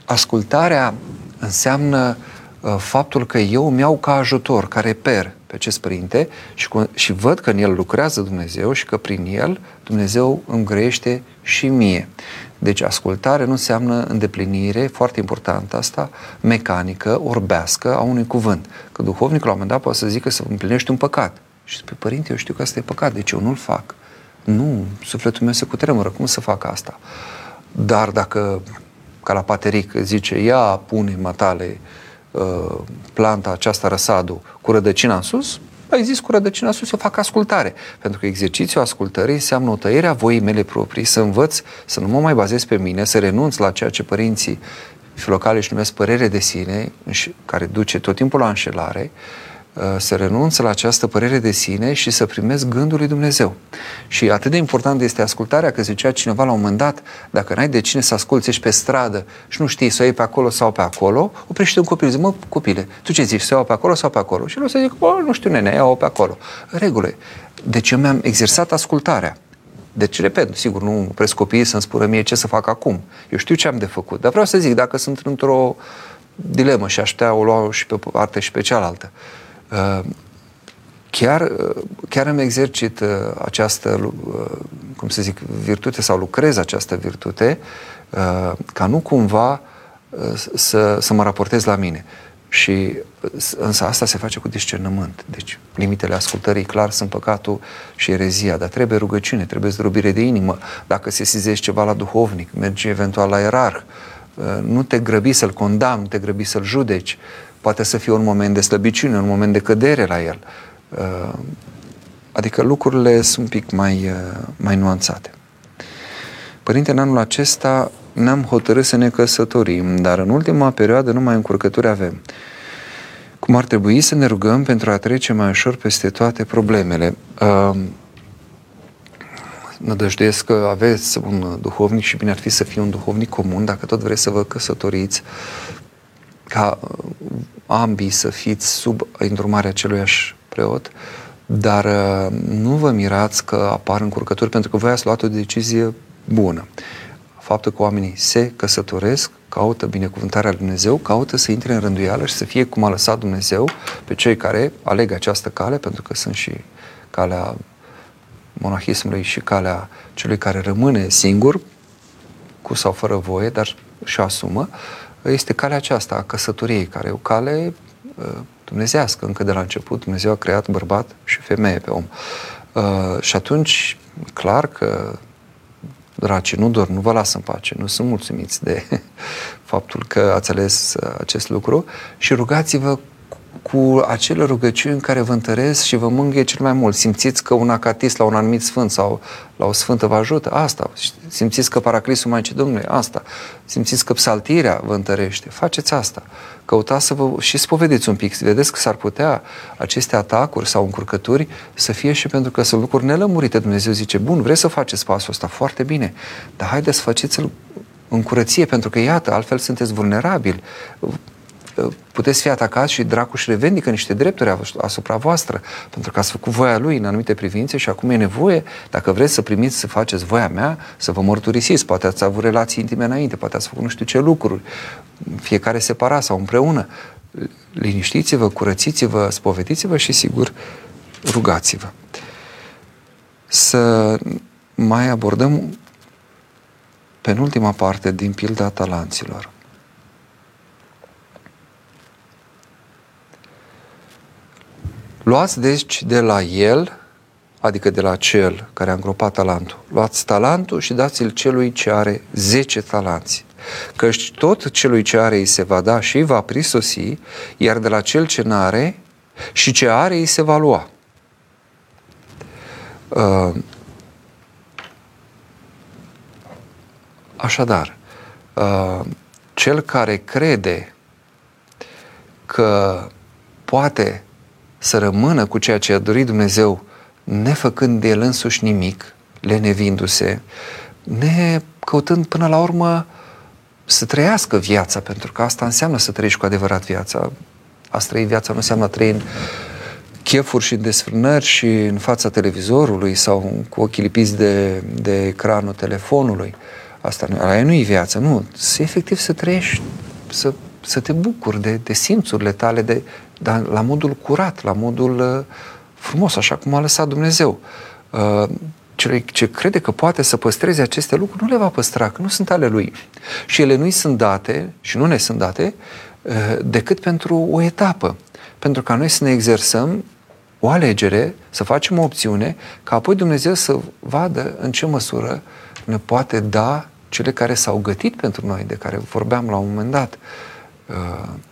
ascultarea înseamnă uh, faptul că eu îmi iau ca ajutor, ca reper pe acest părinte și, și văd că în el lucrează Dumnezeu și că prin el Dumnezeu îmi grește și mie. Deci ascultare nu înseamnă îndeplinire, foarte important asta, mecanică, orbească a unui cuvânt. Că duhovnicul la un moment dat poate să zică să împlinești un păcat. Și spui, părinte, eu știu că asta e păcat, deci eu nu-l fac. Nu, sufletul meu se cutremură, cum să fac asta? Dar dacă, ca la pateric, zice, ia, pune matale uh, planta aceasta răsadu cu rădăcina în sus, ai zis cu rădăcina sus, eu fac ascultare. Pentru că exercițiul ascultării înseamnă o tăiere a voii mele proprii, să învăț să nu mă mai bazez pe mine, să renunț la ceea ce părinții filocale își numesc părere de sine, care duce tot timpul la înșelare, Uh, să renunț la această părere de sine și să primesc gândul lui Dumnezeu. Și atât de important este ascultarea, că zicea cineva la un moment dat, dacă n-ai de cine să asculți, ești pe stradă și nu știi să o iei pe acolo sau pe acolo, oprește un copil, zic, mă, copile, tu ce zici, să o iau pe acolo sau pe acolo? Și el o să zic, nu știu, nene, iau pe acolo. Regulă. Deci eu mi-am exersat ascultarea. Deci, repet, sigur, nu opresc copiii să-mi spună mie ce să fac acum. Eu știu ce am de făcut. Dar vreau să zic, dacă sunt într-o dilemă și aș putea o lua și pe parte și pe cealaltă, Uh, chiar, uh, chiar îmi exercit uh, această, cum să zic, virtute sau lucrez această virtute ca nu cumva să, să mă raportez la mine. Și însă asta se face cu discernământ. Deci limitele ascultării clar sunt păcatul și erezia, dar trebuie rugăciune, trebuie zdrobire de inimă. Dacă se sizezi ceva la duhovnic, mergi eventual la erarh, nu te grăbi să-l condamni, nu te grăbi să-l judeci, Poate să fie un moment de slăbiciune, un moment de cădere la el. Uh, adică lucrurile sunt un pic mai, uh, mai nuanțate. Părinte, în anul acesta ne-am hotărât să ne căsătorim, dar în ultima perioadă numai încurcături avem. Cum ar trebui să ne rugăm pentru a trece mai ușor peste toate problemele? Uh, nădăjduiesc că aveți un duhovnic și bine ar fi să fie un duhovnic comun, dacă tot vreți să vă căsătoriți, ca ambii să fiți sub îndrumarea aceluiași preot, dar uh, nu vă mirați că apar încurcături pentru că voi ați luat o decizie bună. Faptul că oamenii se căsătoresc, caută binecuvântarea lui Dumnezeu, caută să intre în rânduială și să fie cum a lăsat Dumnezeu pe cei care aleg această cale, pentru că sunt și calea monahismului și calea celui care rămâne singur, cu sau fără voie, dar și asumă, este calea aceasta a căsătoriei, care e o cale uh, dumnezească. Încă de la început Dumnezeu a creat bărbat și femeie pe om. Uh, și atunci, clar că dracii nu dor, nu vă lasă în pace, nu sunt mulțumiți de faptul că ați ales uh, acest lucru și rugați-vă cu acele rugăciuni care vă întăresc și vă mângâie cel mai mult. Simțiți că un acatist la un anumit sfânt sau la o sfântă vă ajută? Asta. Simțiți că paraclisul Maicii Domnului? Asta. Simțiți că psaltirea vă întărește? Faceți asta. Căutați să vă și spovedeți un pic. Vedeți că s-ar putea aceste atacuri sau încurcături să fie și pentru că sunt lucruri nelămurite. Dumnezeu zice, bun, vreți să faceți pasul ăsta? Foarte bine. Dar haideți să faceți-l în curăție, pentru că, iată, altfel sunteți vulnerabili puteți fi atacați și dracu și revendică niște drepturi asupra voastră, pentru că ați făcut voia lui în anumite privințe și acum e nevoie, dacă vreți să primiți, să faceți voia mea, să vă mărturisiți. Poate ați avut relații intime înainte, poate ați făcut nu știu ce lucruri, fiecare separat sau împreună. Liniștiți-vă, curățiți-vă, spovediți-vă și, sigur, rugați-vă. Să mai abordăm penultima parte din pilda talanților. Luați deci de la el, adică de la cel care a îngropat talentul, luați talentul și dați-l celui ce are 10 talanți. Căci tot celui ce are îi se va da și va prisosi, iar de la cel ce n-are și ce are îi se va lua. Uh, așadar, uh, cel care crede că poate să rămână cu ceea ce a dorit Dumnezeu, nefăcând de el însuși nimic, lenevindu-se, ne căutând până la urmă să trăiască viața, pentru că asta înseamnă să trăiești cu adevărat viața. A trăi viața nu înseamnă a trăi în chefuri și în desfrânări și în fața televizorului sau cu ochii lipiți de, de ecranul telefonului. Asta nu, aia nu e viața, nu. Să efectiv să trăiești, să, să te bucuri de, de simțurile tale, de, dar la modul curat, la modul uh, frumos, așa cum a lăsat Dumnezeu. Uh, cel ce crede că poate să păstreze aceste lucruri, nu le va păstra, că nu sunt ale lui. Și ele nu îi sunt date, și nu ne sunt date, uh, decât pentru o etapă. Pentru ca noi să ne exersăm o alegere, să facem o opțiune, ca apoi Dumnezeu să vadă în ce măsură ne poate da cele care s-au gătit pentru noi, de care vorbeam la un moment dat,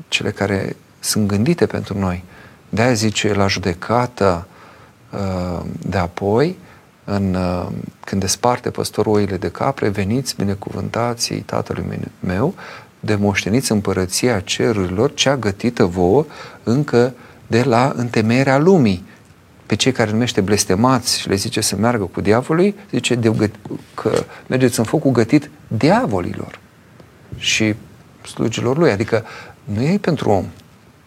cele care sunt gândite pentru noi. De-aia zice la judecată uh, de apoi, în, uh, când desparte păstorul oile de capre, veniți binecuvântații tatălui meu, de moșteniți împărăția cerurilor, cea gătită vouă încă de la întemeierea lumii. Pe cei care numește blestemați și le zice să meargă cu diavolului, zice de găt- că mergeți în focul gătit diavolilor și slugilor lui. Adică nu e pentru om,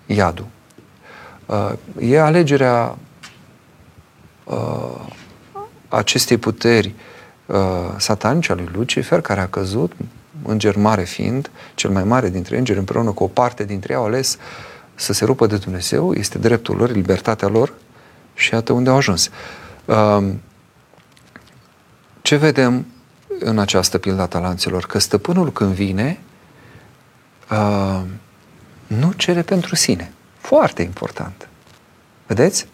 iadul. Uh, e alegerea uh, acestei puteri uh, satanice a lui Lucifer, care a căzut, înger mare fiind, cel mai mare dintre îngeri, împreună cu o parte dintre ei, au ales să se rupă de Dumnezeu, este dreptul lor, libertatea lor și iată unde au ajuns. Ce vedem în această pildă a talanților? Că stăpânul când vine, nu cere pentru sine. Foarte important. Vedeți?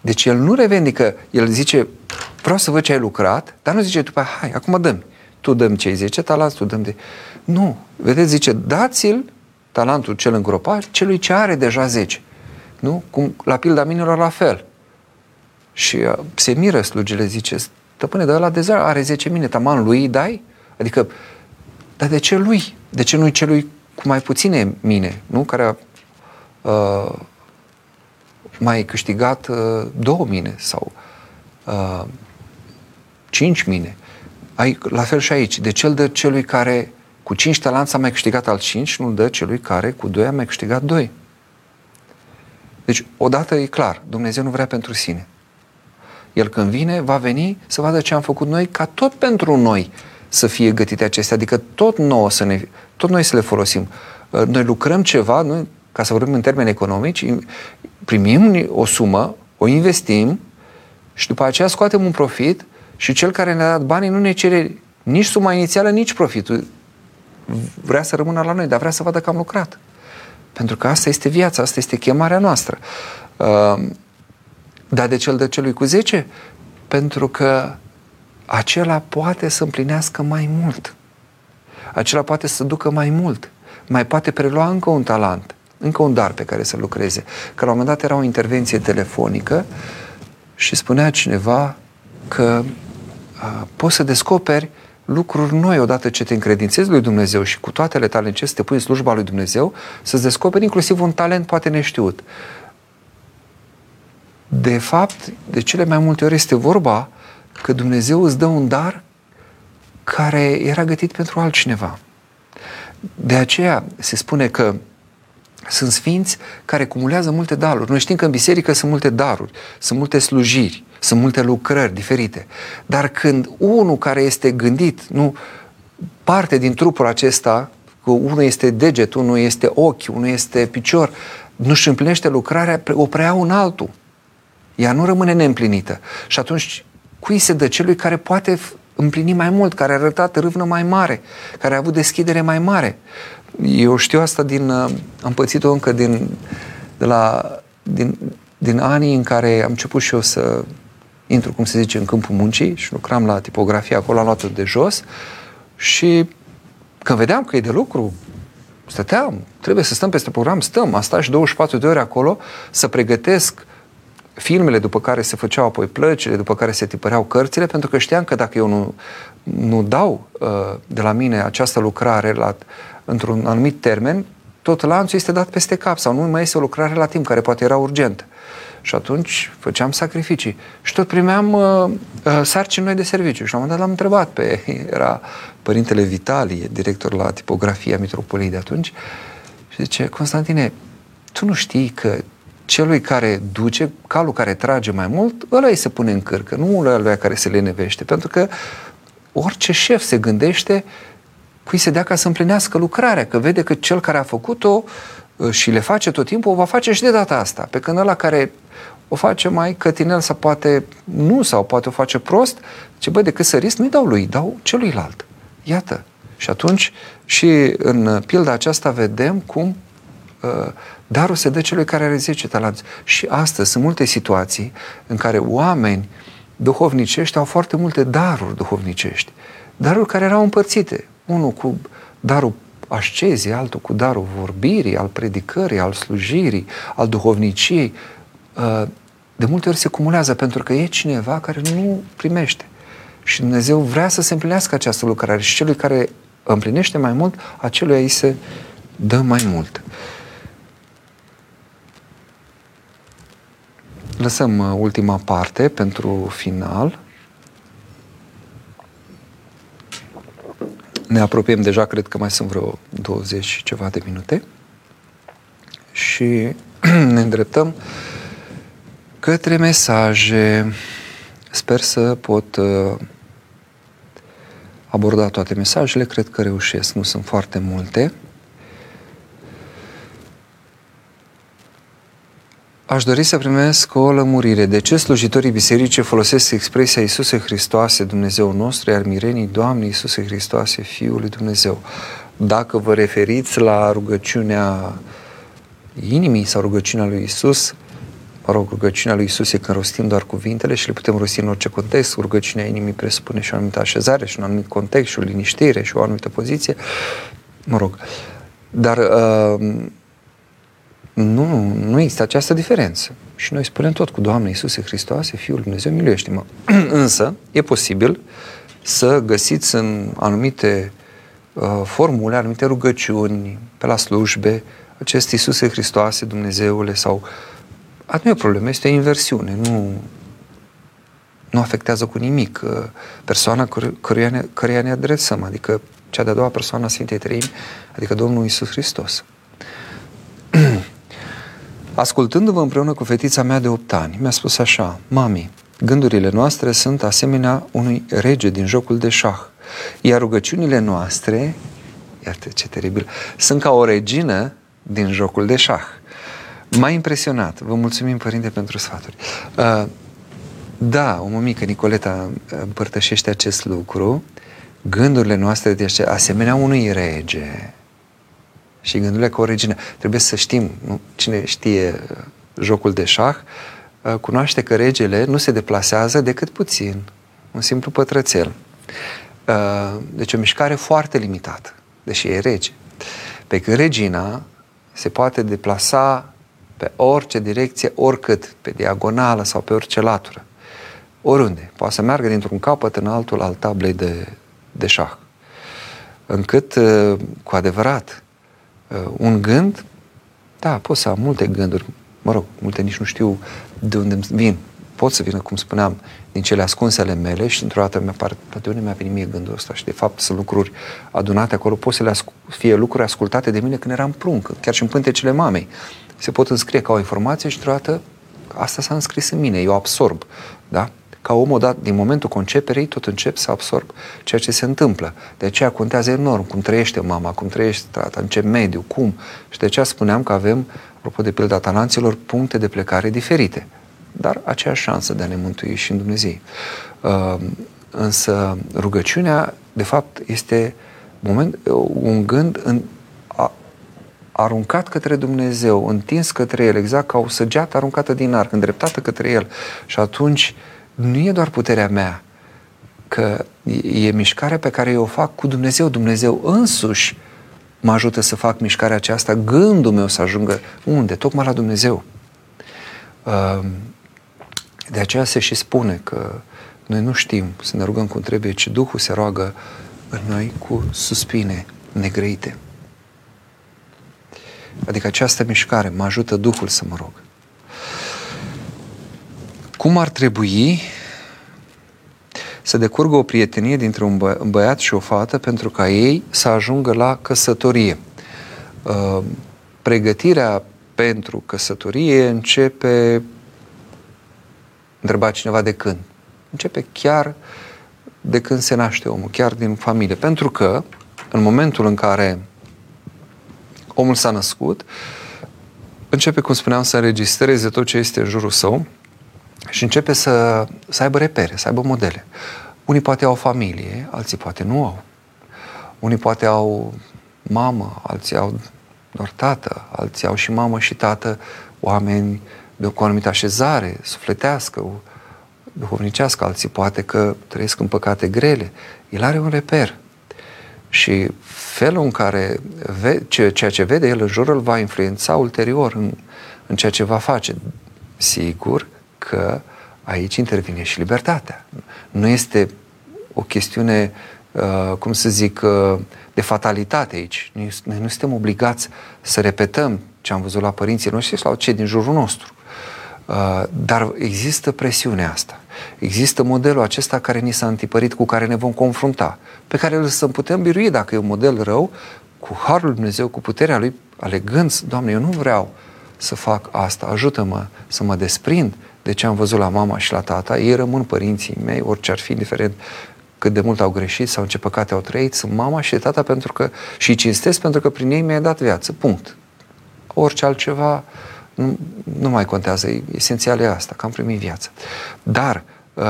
Deci el nu revendică, el zice, vreau să văd ce ai lucrat, dar nu zice după hai, acum dăm. Tu dăm cei 10 talanți, tu dăm de... Nu. Vedeți, zice, dați-l talentul cel îngropat celui ce are deja 10. Nu? Cum la pilda minilor la fel. Și uh, se miră slugile, zice, stăpâne, dar ăla de are 10 mine, taman lui îi dai? Adică, dar de ce lui? De ce nu-i celui cu mai puține mine, nu? Care a uh, mai câștigat uh, două mine sau uh, cinci mine. Ai, la fel și aici. De ce îl dă celui care cu cinci talanți a mai câștigat al cinci, nu dă celui care cu doi a mai câștigat doi. Deci, odată e clar, Dumnezeu nu vrea pentru sine. El când vine, va veni să vadă ce am făcut noi, ca tot pentru noi să fie gătite acestea, adică tot, nouă să ne, tot noi să le folosim. Uh, noi lucrăm ceva, noi, ca să vorbim în termeni economici, primim o sumă, o investim și după aceea scoatem un profit și cel care ne-a dat banii nu ne cere nici suma inițială, nici profitul. Vrea să rămână la noi, dar vrea să vadă că am lucrat. Pentru că asta este viața, asta este chemarea noastră. Uh, dar de cel de celui cu 10? Pentru că acela poate să împlinească mai mult. Acela poate să ducă mai mult. Mai poate prelua încă un talent, încă un dar pe care să lucreze. Că la un moment dat era o intervenție telefonică și spunea cineva că a, poți să descoperi lucruri noi odată ce te încredințezi lui Dumnezeu și cu toate tale ce să te pui în slujba lui Dumnezeu, să-ți descoperi inclusiv un talent poate neștiut. De fapt, de cele mai multe ori este vorba că Dumnezeu îți dă un dar care era gătit pentru altcineva. De aceea se spune că sunt sfinți care cumulează multe daruri. Noi știm că în biserică sunt multe daruri, sunt multe slujiri, sunt multe lucrări diferite. Dar când unul care este gândit, nu parte din trupul acesta, că unul este deget, unul este ochi, unul este picior, nu-și împlinește lucrarea, o preia un altul. Ea nu rămâne neîmplinită. Și atunci, cui se dă? Celui care poate împlini mai mult, care a arătat râvnă mai mare, care a avut deschidere mai mare. Eu știu asta din, uh, am pățit-o încă din, de la, din, din anii în care am început și eu să intru, cum se zice, în câmpul muncii și lucram la tipografie, acolo am luat-o de jos și când vedeam că e de lucru, stăteam, trebuie să stăm peste program, stăm, am stat și 24 de ore acolo să pregătesc filmele după care se făceau apoi plăcile, după care se tipăreau cărțile, pentru că știam că dacă eu nu, nu dau uh, de la mine această lucrare la, într-un anumit termen, tot lanțul este dat peste cap sau nu mai este o lucrare la timp, care poate era urgentă. Și atunci făceam sacrificii. Și tot primeam uh, uh, sarcini noi de serviciu. Și la un moment dat l-am întrebat pe, era părintele Vitalie, director la tipografia Mitropoliei de atunci, și zice, Constantine, tu nu știi că celui care duce, calul care trage mai mult, ăla îi se pune în cârcă, nu ăla care se lenevește. Pentru că orice șef se gândește cui se dea ca să împlinească lucrarea, că vede că cel care a făcut-o uh, și le face tot timpul, o va face și de data asta. Pe când ăla care o face mai cătinel sau poate nu, sau poate o face prost, ce bă, decât să risc, nu-i dau lui, dau celuilalt. Iată. Și atunci, și în pilda aceasta vedem cum uh, darul se dă celui care are 10 talanți. Și astăzi sunt multe situații în care oameni duhovnicești au foarte multe daruri duhovnicești. Daruri care erau împărțite. Unul cu darul ascezii, altul cu darul vorbirii, al predicării, al slujirii, al duhovniciei. Uh, de multe ori se cumulează pentru că e cineva care nu primește. Și Dumnezeu vrea să se împlinească această lucrare și celui care împlinește mai mult, acelui îi se dă mai mult. Lăsăm uh, ultima parte pentru final. Ne apropiem deja, cred că mai sunt vreo 20 și ceva de minute. Și ne îndreptăm către mesaje. Sper să pot uh, aborda toate mesajele, cred că reușesc, nu sunt foarte multe. Aș dori să primesc o lămurire. De ce slujitorii bisericii folosesc expresia Iisuse Hristoase, Dumnezeu nostru, iar mirenii, Doamne Iisuse Hristoase, Fiul lui Dumnezeu? Dacă vă referiți la rugăciunea inimii sau rugăciunea lui Isus, mă rog, rugăciunea lui Isus e când rostim doar cuvintele și le putem rosti în orice context. Rugăciunea inimii presupune și o anumită așezare și un anumit context și o liniștire și o anumită poziție. Mă rog. Dar uh, nu, nu există această diferență. Și noi spunem tot cu Doamne Iisuse Hristoase, Fiul Dumnezeu, miluiește-mă. Însă, e posibil să găsiți în anumite uh, formule, anumite rugăciuni, pe la slujbe, acest Iisuse Hristoase, Dumnezeule, sau... Atunci nu e o problemă, este o inversiune, nu, nu afectează cu nimic uh, persoana căruia ne, căruia ne adresăm, adică cea de-a doua persoană a Sfintei Treimi, adică Domnul Isus Hristos. Ascultându-vă împreună cu fetița mea de 8 ani, mi-a spus așa, Mami, gândurile noastre sunt asemenea unui rege din jocul de șah, iar rugăciunile noastre, iată ce teribil, sunt ca o regină din jocul de șah. M-a impresionat. Vă mulțumim, Părinte, pentru sfaturi. Uh, da, o mică, Nicoleta, împărtășește acest lucru. Gândurile noastre de asemenea unui rege și gândurile ca o regină. Trebuie să știm, nu? cine știe uh, jocul de șah, uh, cunoaște că regele nu se deplasează decât puțin, un simplu pătrățel. Uh, deci o mișcare foarte limitată, deși e rege. Pe când regina se poate deplasa pe orice direcție, oricât, pe diagonală sau pe orice latură. Oriunde. Poate să meargă dintr-un capăt în altul al tablei de, de șah. Încât, cu adevărat, Uh, un gând, da, pot să am multe gânduri, mă rog, multe nici nu știu de unde vin. Pot să vină, cum spuneam, din cele ascunse ale mele și într-o dată mi-a par, de unde mi-a venit mie gândul ăsta și de fapt sunt lucruri adunate acolo, pot să le ascult, fie lucruri ascultate de mine când eram prunc, chiar și în pântecele mamei. Se pot înscrie ca o informație și într-o dată asta s-a înscris în mine, eu absorb, da? Ca om odată, din momentul conceperei, tot încep să absorb ceea ce se întâmplă. De aceea contează enorm cum trăiește mama, cum trăiește tata, în ce mediu, cum. Și de aceea spuneam că avem, apropo de pilda talanților, puncte de plecare diferite. Dar aceeași șansă de a ne mântui și în Dumnezeu. Uh, însă rugăciunea, de fapt, este moment, un gând în, a, aruncat către Dumnezeu, întins către El, exact ca o săgeată aruncată din arc, îndreptată către El. Și atunci nu e doar puterea mea, că e mișcarea pe care eu o fac cu Dumnezeu. Dumnezeu însuși mă ajută să fac mișcarea aceasta, gândul meu să ajungă unde? Tocmai la Dumnezeu. Ehm, de aceea se și spune că noi nu știm să ne rugăm cum trebuie, ci Duhul se roagă în noi cu suspine negrăite. Adică această mișcare mă ajută Duhul să mă rog. Cum ar trebui să decurgă o prietenie dintre un, bă- băiat și o fată pentru ca ei să ajungă la căsătorie? Uh, pregătirea pentru căsătorie începe, întreba cineva de când? Începe chiar de când se naște omul, chiar din familie. Pentru că în momentul în care omul s-a născut, începe, cum spuneam, să înregistreze tot ce este în jurul său, și începe să, să aibă repere, să aibă modele. Unii poate au familie, alții poate nu au. Unii poate au mamă, alții au doar tată, alții au și mamă și tată, oameni de o anumită așezare, sufletească, duhovnicească, alții poate că trăiesc în păcate grele. El are un reper. Și felul în care ve- ceea ce vede el în jur îl va influența ulterior în, în ceea ce va face. Sigur, că aici intervine și libertatea. Nu este o chestiune, uh, cum să zic, uh, de fatalitate aici. Noi nu suntem obligați să repetăm ce am văzut la părinții noștri sau cei din jurul nostru. Uh, dar există presiunea asta. Există modelul acesta care ni s-a întipărit, cu care ne vom confrunta, pe care îl să putem birui dacă e un model rău, cu Harul Lui Dumnezeu, cu puterea Lui, alegând, Doamne, eu nu vreau să fac asta, ajută-mă să mă desprind de ce am văzut la mama și la tata, ei rămân părinții mei, orice ar fi, indiferent cât de mult au greșit sau în ce păcate au trăit, sunt mama și tata pentru că, și îi cinstesc pentru că prin ei mi-ai dat viață, punct. Orice altceva nu, nu mai contează, esențial e asta, că am primit viață. Dar uh,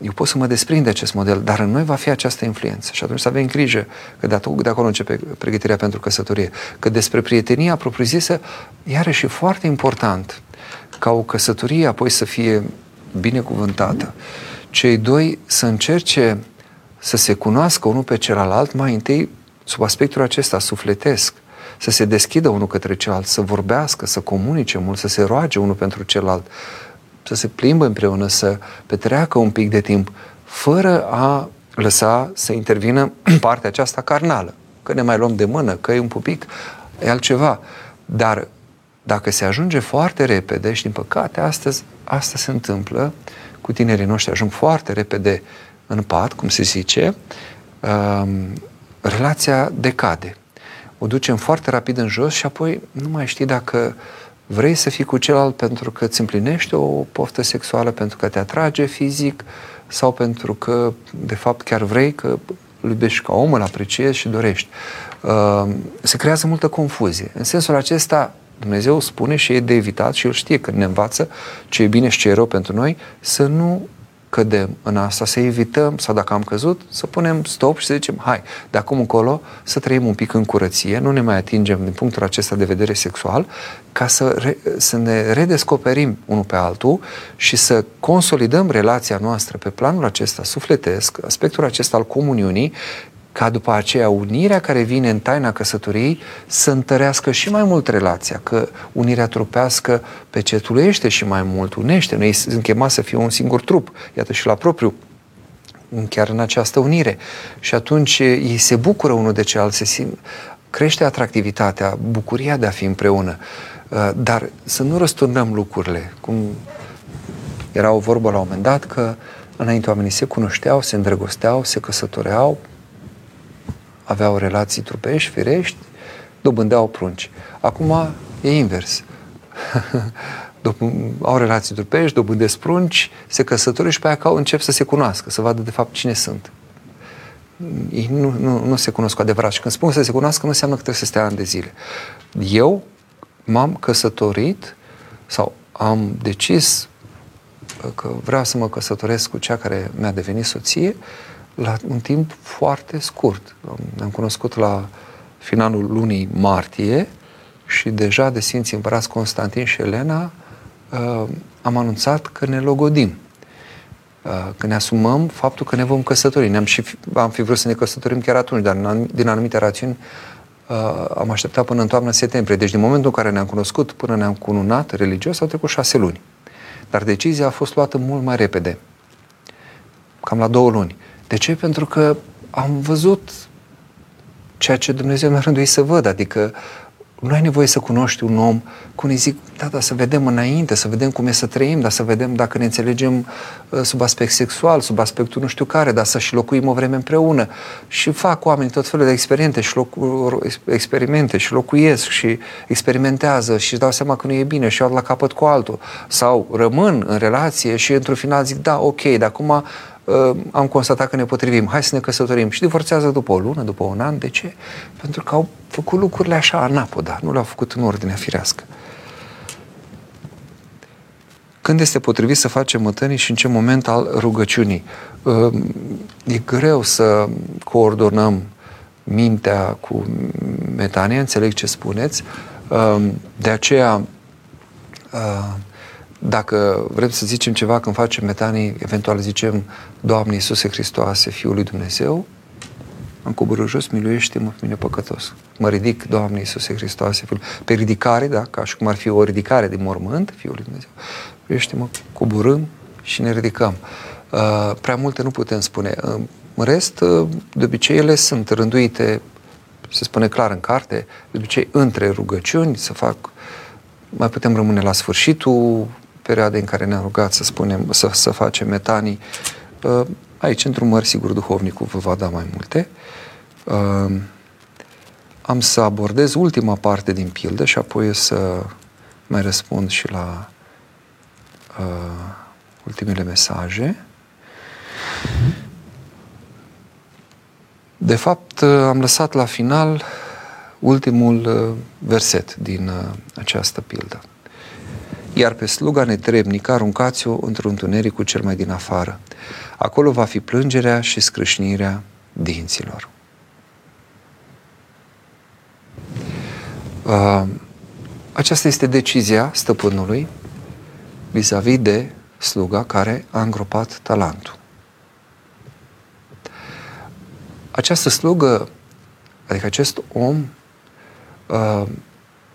eu pot să mă desprind de acest model, dar în noi va fi această influență și atunci să avem grijă că de, de acolo începe pregătirea pentru căsătorie, că despre prietenia propriu-zisă, iarăși e foarte important ca o căsătorie apoi să fie binecuvântată, cei doi să încerce să se cunoască unul pe celălalt mai întâi sub aspectul acesta sufletesc, să se deschidă unul către celălalt, să vorbească, să comunice mult, să se roage unul pentru celălalt, să se plimbă împreună, să petreacă un pic de timp, fără a lăsa să intervină partea aceasta carnală. Că ne mai luăm de mână, că e un pupic, e altceva. Dar dacă se ajunge foarte repede, și din păcate astăzi asta se întâmplă, cu tinerii noștri ajung foarte repede în pat, cum se zice, um, relația decade. O ducem foarte rapid în jos și apoi nu mai știi dacă vrei să fii cu celălalt pentru că îți împlinește o poftă sexuală, pentru că te atrage fizic sau pentru că, de fapt, chiar vrei că îl iubești ca om, îl apreciezi și dorești. Um, se creează multă confuzie. În sensul acesta, Dumnezeu spune și e de evitat și El știe că ne învață ce e bine și ce e rău pentru noi, să nu cădem în asta, să evităm, sau dacă am căzut, să punem stop și să zicem, hai, de acum încolo să trăim un pic în curăție, nu ne mai atingem din punctul acesta de vedere sexual, ca să, re, să ne redescoperim unul pe altul și să consolidăm relația noastră pe planul acesta sufletesc, aspectul acesta al comuniunii, ca după aceea unirea care vine în taina căsătoriei să întărească și mai mult relația, că unirea trupească pecetulește și mai mult, unește. Noi sunt chemați să fie un singur trup, iată și la propriu, chiar în această unire. Și atunci ei se bucură unul de celălalt, se simt, crește atractivitatea, bucuria de a fi împreună. Uh, dar să nu răsturnăm lucrurile, cum era o vorbă la un moment dat că înainte oamenii se cunoșteau, se îndrăgosteau, se căsătoreau, aveau relații trupești, firești, dobândeau prunci. Acum e invers. au relații trupești, dobândesc prunci, se căsătoresc și pe aia încep să se cunoască, să vadă de fapt cine sunt. Ei nu, nu, nu se cunosc cu adevărat și când spun să se cunoască, nu înseamnă că trebuie să stea ani de zile. Eu m-am căsătorit sau am decis că vreau să mă căsătoresc cu cea care mi-a devenit soție la un timp foarte scurt. Ne-am cunoscut la finalul lunii martie și deja de Sfinții Împărați Constantin și Elena uh, am anunțat că ne logodim. Uh, că ne asumăm faptul că ne vom căsători. Ne-am și, am fi vrut să ne căsătorim chiar atunci, dar din anumite rațiuni uh, am așteptat până în toamnă septembrie. Deci din momentul în care ne-am cunoscut până ne-am cununat religios au trecut șase luni. Dar decizia a fost luată mult mai repede. Cam la două luni. De ce? Pentru că am văzut ceea ce Dumnezeu mi-a rânduit să văd, adică nu ai nevoie să cunoști un om, cum îi zic, da, da, să vedem înainte, să vedem cum e să trăim, dar să vedem dacă ne înțelegem uh, sub aspect sexual, sub aspectul nu știu care, dar să și locuim o vreme împreună. Și fac oamenii tot felul de experimente și, locu- experimente și locuiesc și experimentează și își dau seama că nu e bine și iau la capăt cu altul. Sau rămân în relație și într-un final zic, da, ok, dar acum uh, am constatat că ne potrivim, hai să ne căsătorim și divorțează după o lună, după un an. De ce? Pentru că au făcut lucrurile așa, anapoda, nu le-au făcut în ordinea firească. Când este potrivit să facem mătănii și în ce moment al rugăciunii? Uh, e greu să coordonăm mintea cu metania, înțeleg ce spuneți. Uh, de aceea, uh, dacă vrem să zicem ceva când facem metanii, eventual zicem Doamne Iisuse Hristoase, Fiul lui Dumnezeu, am coborât jos, miluiește-mă pe mine păcătos. Mă ridic, Doamne Iisuse Hristoase, Fiul. Pe ridicare, da, ca și cum ar fi o ridicare din mormânt, Fiul lui Dumnezeu. Miluiește-mă, coborâm și ne ridicăm. Uh, prea multe nu putem spune. Uh, în rest, uh, de obicei, ele sunt rânduite, se spune clar în carte, de obicei între rugăciuni, să fac, mai putem rămâne la sfârșitul perioadei în care ne-am rugat să spunem, să, să facem metanii. Uh, aici, într-un măr, sigur, duhovnicul vă va da mai multe. Uh, am să abordez ultima parte din pildă și apoi să mai răspund și la uh, ultimele mesaje. De fapt, am lăsat la final ultimul verset din această pildă iar pe sluga netrebnică aruncați-o într-un cu cel mai din afară. Acolo va fi plângerea și scrâșnirea dinților. Uh, aceasta este decizia stăpânului vis-a-vis de sluga care a îngropat talentul. Această slugă, adică acest om, uh,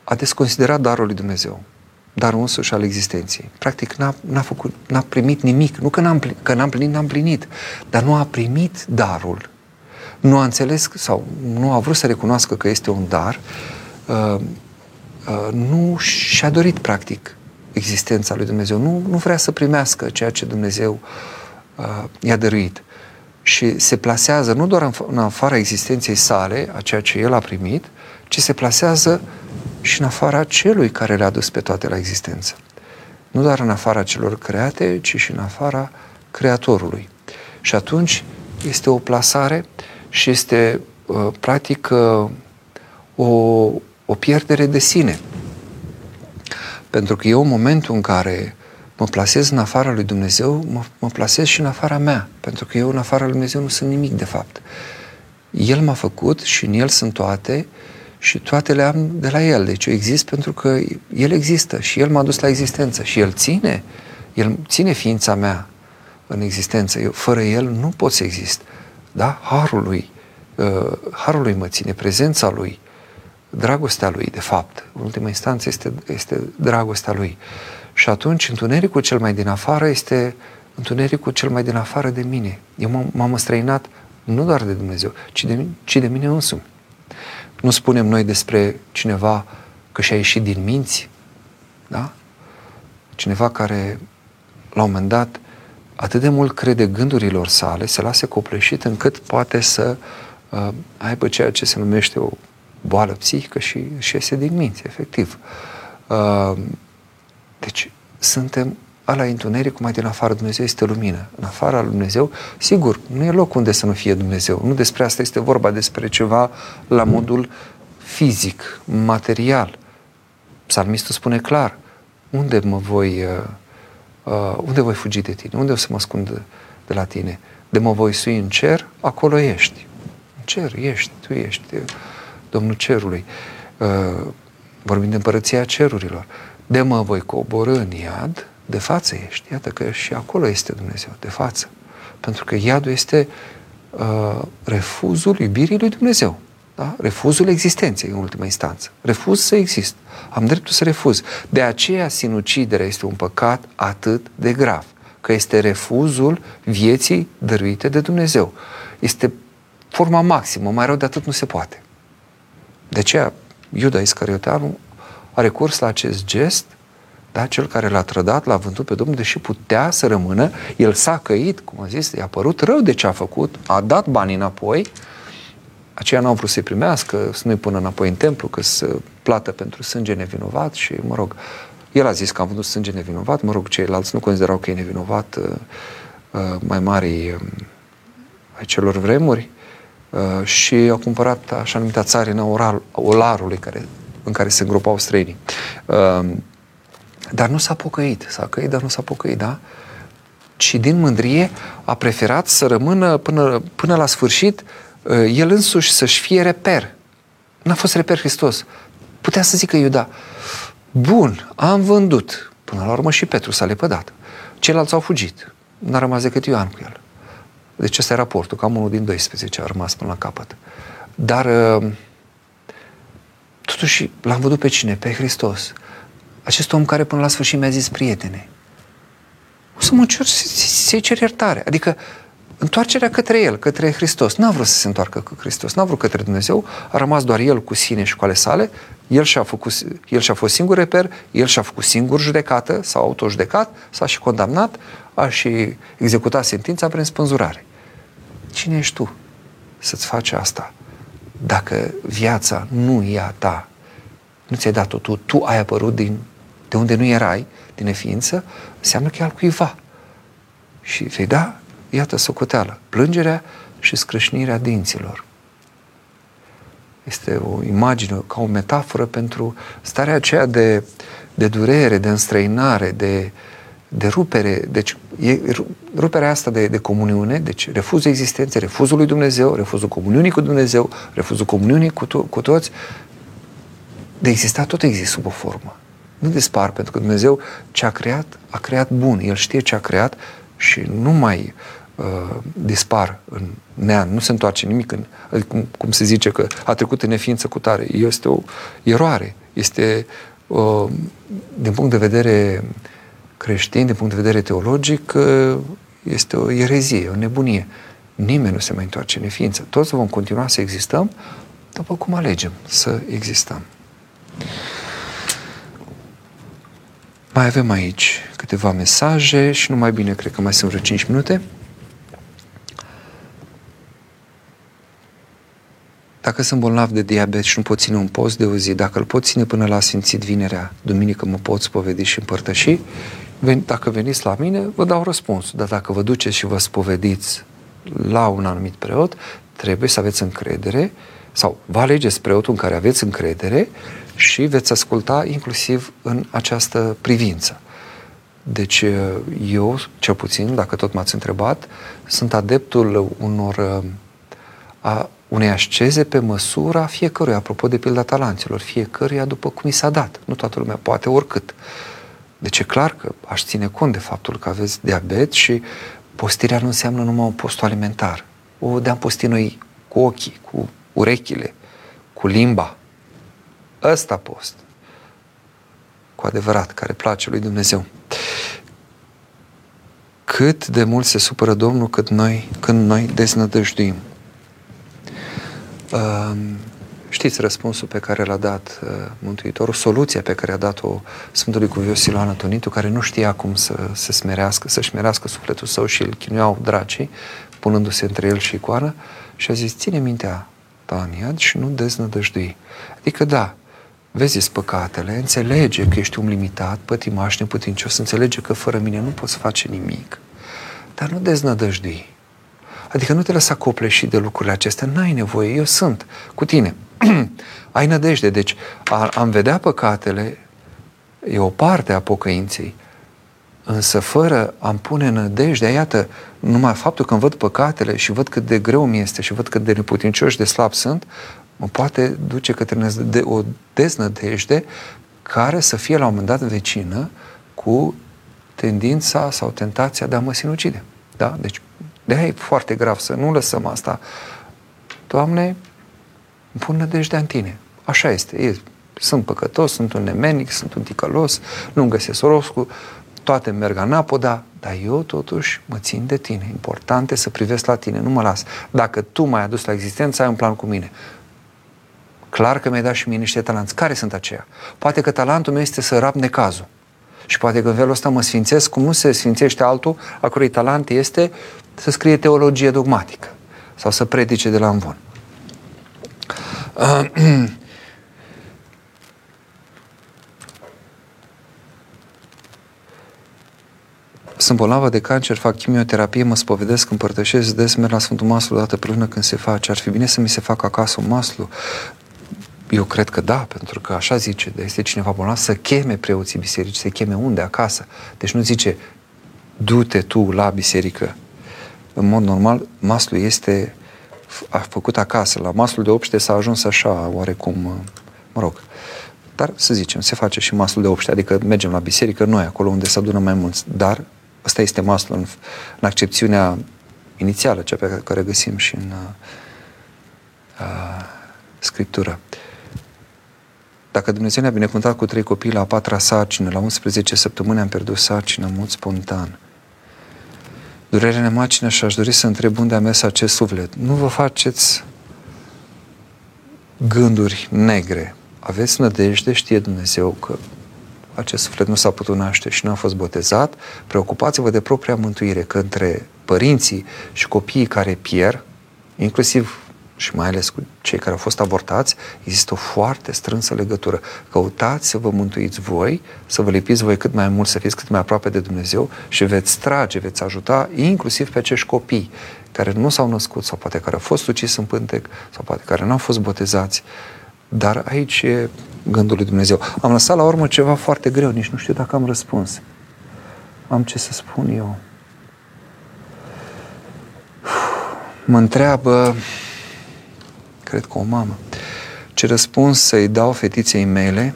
a desconsiderat darul lui Dumnezeu, darul însuși al existenței. Practic n-a, n-a, făcut, n-a primit nimic, nu că n-am, că n-am plinit, n-am plinit, dar nu a primit darul. Nu a înțeles sau nu a vrut să recunoască că este un dar, uh, uh, nu și-a dorit practic existența lui Dumnezeu. Nu, nu vrea să primească ceea ce Dumnezeu uh, i-a dăruit. Și se plasează nu doar în, în afara existenței sale, a ceea ce el a primit, ci se plasează și în afara celui care le-a dus pe toate la existență. Nu doar în afara celor create, ci și în afara Creatorului. Și atunci este o plasare și este uh, practic uh, o, o pierdere de sine. Pentru că eu în momentul în care mă plasez în afara lui Dumnezeu, mă, mă plasez și în afara mea. Pentru că eu în afara lui Dumnezeu nu sunt nimic, de fapt. El m-a făcut și în El sunt toate și toate le am de la El. Deci eu exist pentru că El există și El m-a dus la existență și El ține, El ține ființa mea în existență. Eu, fără El nu pot să exist. Da? Harul Lui, uh, Harul Lui mă ține, prezența Lui, dragostea Lui, de fapt. În ultima instanță este, este dragostea Lui. Și atunci întunericul cel mai din afară este întunericul cel mai din afară de mine. Eu m-am înstrăinat nu doar de Dumnezeu, ci de, ci de mine însumi. Nu spunem noi despre cineva că și-a ieșit din minți, da? Cineva care, la un moment dat, atât de mult crede gândurilor sale, se lasă copleșit încât poate să uh, aibă ceea ce se numește o boală psihică și, și iese din minți, efectiv. Uh, deci, suntem ala întuneric, mai din afară Dumnezeu este lumină. În afara lui Dumnezeu, sigur, nu e loc unde să nu fie Dumnezeu. Nu despre asta este vorba, despre ceva la modul fizic, material. Psalmistul spune clar, unde mă voi, uh, uh, unde voi fugi de tine? Unde o să mă ascund de la tine? De mă voi sui în cer, acolo ești. În cer ești, tu ești Domnul Cerului. Uh, vorbim de împărăția cerurilor. De mă voi coborâ în iad, de față ești. Iată că și acolo este Dumnezeu, de față. Pentru că iadul este uh, refuzul iubirii lui Dumnezeu. Da? Refuzul existenței, în ultima instanță. Refuz să exist. Am dreptul să refuz. De aceea, sinuciderea este un păcat atât de grav, că este refuzul vieții dăruite de Dumnezeu. Este forma maximă, mai rău de atât nu se poate. De aceea, Iuda Iscarioteanu a recurs la acest gest da? Cel care l-a trădat, l-a vândut pe Domnul, deși putea să rămână, el s-a căit, cum a zis, i-a părut rău de ce a făcut, a dat banii înapoi, aceia nu au vrut să-i primească, să nu-i pună înapoi în templu, că să plată pentru sânge nevinovat și, mă rog, el a zis că a vândut sânge nevinovat, mă rog, ceilalți nu considerau că e nevinovat, uh, uh, mai mari uh, ai celor vremuri, și au cumpărat așa numita țarină oral, olarului care, în care se îngropau străinii. Dar nu s-a pocăit. S-a căit, dar nu s-a pocăit, da? Și din mândrie a preferat să rămână până, până la sfârșit uh, el însuși să-și fie reper. N-a fost reper Hristos. Putea să zică Iuda, bun, am vândut. Până la urmă și Petru s-a lepădat. Ceilalți au fugit. N-a rămas decât Ioan cu el. Deci ăsta e raportul, cam unul din 12 a rămas până la capăt. Dar uh, totuși l-am văzut pe cine? Pe Hristos acest om care până la sfârșit mi-a zis, prietene, o să mă cer să-i cer iertare. Adică întoarcerea către El, către Hristos. N-a vrut să se întoarcă cu Hristos, n-a vrut către Dumnezeu, a rămas doar El cu sine și cu ale sale, El și-a, făcut, el și-a fost singur reper, El și-a făcut singur judecată, s-a autojudecat, s-a și condamnat, a și executat sentința prin spânzurare. Cine ești tu să-ți faci asta? Dacă viața nu e a ta, nu ți-ai dat-o tu, tu ai apărut din de unde nu erai, din neființă, înseamnă că e al cuiva. Și vei da, iată, socoteală, plângerea și scrâșnirea dinților. Este o imagine, ca o metaforă pentru starea aceea de, de durere, de înstrăinare, de, de rupere. Deci, e ruperea asta de, de comuniune, deci refuzul existenței, refuzul lui Dumnezeu, refuzul comuniunii cu Dumnezeu, refuzul comuniunii cu, to- cu toți, de exista tot există sub o formă nu dispar, pentru că Dumnezeu ce a creat, a creat bun. El știe ce a creat și nu mai uh, dispar în nean, nu se întoarce nimic, în, adică cum, cum se zice că a trecut în neființă cu tare. Este o eroare, este uh, din punct de vedere creștin, din punct de vedere teologic, uh, este o erezie, o nebunie. Nimeni nu se mai întoarce în neființă. Toți vom continua să existăm după cum alegem să existăm. Mai avem aici câteva mesaje și nu mai bine, cred că mai sunt vreo 5 minute. Dacă sunt bolnav de diabet și nu pot ține un post de o zi, dacă îl pot ține până la Sfințit Vinerea, duminică mă pot spovedi și împărtăși, dacă veniți la mine, vă dau răspuns. Dar dacă vă duceți și vă spovediți la un anumit preot, trebuie să aveți încredere sau vă alegeți preotul în care aveți încredere și veți asculta inclusiv în această privință. Deci eu, cel puțin, dacă tot m-ați întrebat, sunt adeptul unor a unei asceze pe măsura fiecăruia, apropo de pilda talanților, fiecăruia după cum i s-a dat. Nu toată lumea poate oricât. Deci e clar că aș ține cont de faptul că aveți diabet și postirea nu înseamnă numai un post alimentar. O de-am posti noi cu ochii, cu urechile, cu limba. Ăsta post. Cu adevărat, care place lui Dumnezeu. Cât de mult se supără Domnul cât noi, când noi deznădăjduim. Știți răspunsul pe care l-a dat uh, Mântuitorul, soluția pe care a dat-o Sfântului Cuvios Siloan Antonitu, care nu știa cum să se smerească, să smerească sufletul său și îl chinuiau dracii, punându-se între el și icoană, și a zis, ține mintea, Tania, și nu deznădăjdui. Adică da, vezi păcatele, înțelege că ești un limitat, pătimaș, neputincios, înțelege că fără mine nu poți face nimic, dar nu deznădăjdui. Adică nu te lăsa copleșit de lucrurile acestea, n-ai nevoie, eu sunt cu tine. ai nădejde, deci a, am vedea păcatele e o parte a pocăinței, însă fără a-mi pune nădejdea, iată, numai faptul că îmi văd păcatele și văd cât de greu mi este și văd cât de neputincioși de slab sunt, mă poate duce către o deznădejde care să fie la un moment dat vecină cu tendința sau tentația de a mă sinucide. Da? Deci de aia e foarte grav să nu lăsăm asta. Doamne, îmi pun nădejdea în Tine. Așa este. E, sunt păcătos, sunt un nemenic, sunt un ticălos, nu găsesc rostul, toate merg anapoda, dar eu totuși mă țin de tine. Important e să privesc la tine, nu mă las. Dacă tu m-ai adus la existență, ai un plan cu mine. Clar că mi-ai dat și mie niște talanți. Care sunt aceia? Poate că talentul meu este să rap necazul. Și poate că în felul ăsta mă sfințesc cum nu se sfințește altul, a cărui talent este să scrie teologie dogmatică sau să predice de la învon. Sunt bolnavă de cancer, fac chimioterapie, mă spovedesc, împărtășesc des, merg la Sfântul Maslu o dată pe lună când se face. Ar fi bine să mi se facă acasă un maslu. Eu cred că da, pentru că așa zice, de este cineva bolnav, să cheme preoții biserici, să cheme unde? Acasă. Deci nu zice, du-te tu la biserică. În mod normal, maslul este a făcut acasă. La maslul de obște s-a ajuns așa, oarecum, mă rog. Dar, să zicem, se face și maslul de obște, adică mergem la biserică, noi, acolo unde se adună mai mulți. Dar ăsta este maslul în, în accepțiunea inițială, cea pe care găsim și în uh, uh, Scriptură. Dacă Dumnezeu ne-a binecuvântat cu trei copii la a patra sarcină, la 11 săptămâni am pierdut sarcină, mult spontan. Durerea ne macină și aș dori să întreb unde am mers acest suflet. Nu vă faceți gânduri negre. Aveți nădejde, știe Dumnezeu că acest suflet nu s-a putut naște și nu a fost botezat. Preocupați-vă de propria mântuire, că între părinții și copiii care pierd, inclusiv și mai ales cu cei care au fost avortați, există o foarte strânsă legătură. Căutați să vă mântuiți voi, să vă lipiți voi cât mai mult, să fiți cât mai aproape de Dumnezeu și veți trage, veți ajuta inclusiv pe acești copii care nu s-au născut sau poate care au fost ucis în pântec sau poate care nu au fost botezați. Dar aici e gândul lui Dumnezeu. Am lăsat la urmă ceva foarte greu, nici nu știu dacă am răspuns. Am ce să spun eu. Mă întreabă cred că o mamă, ce răspuns să-i dau fetiței mele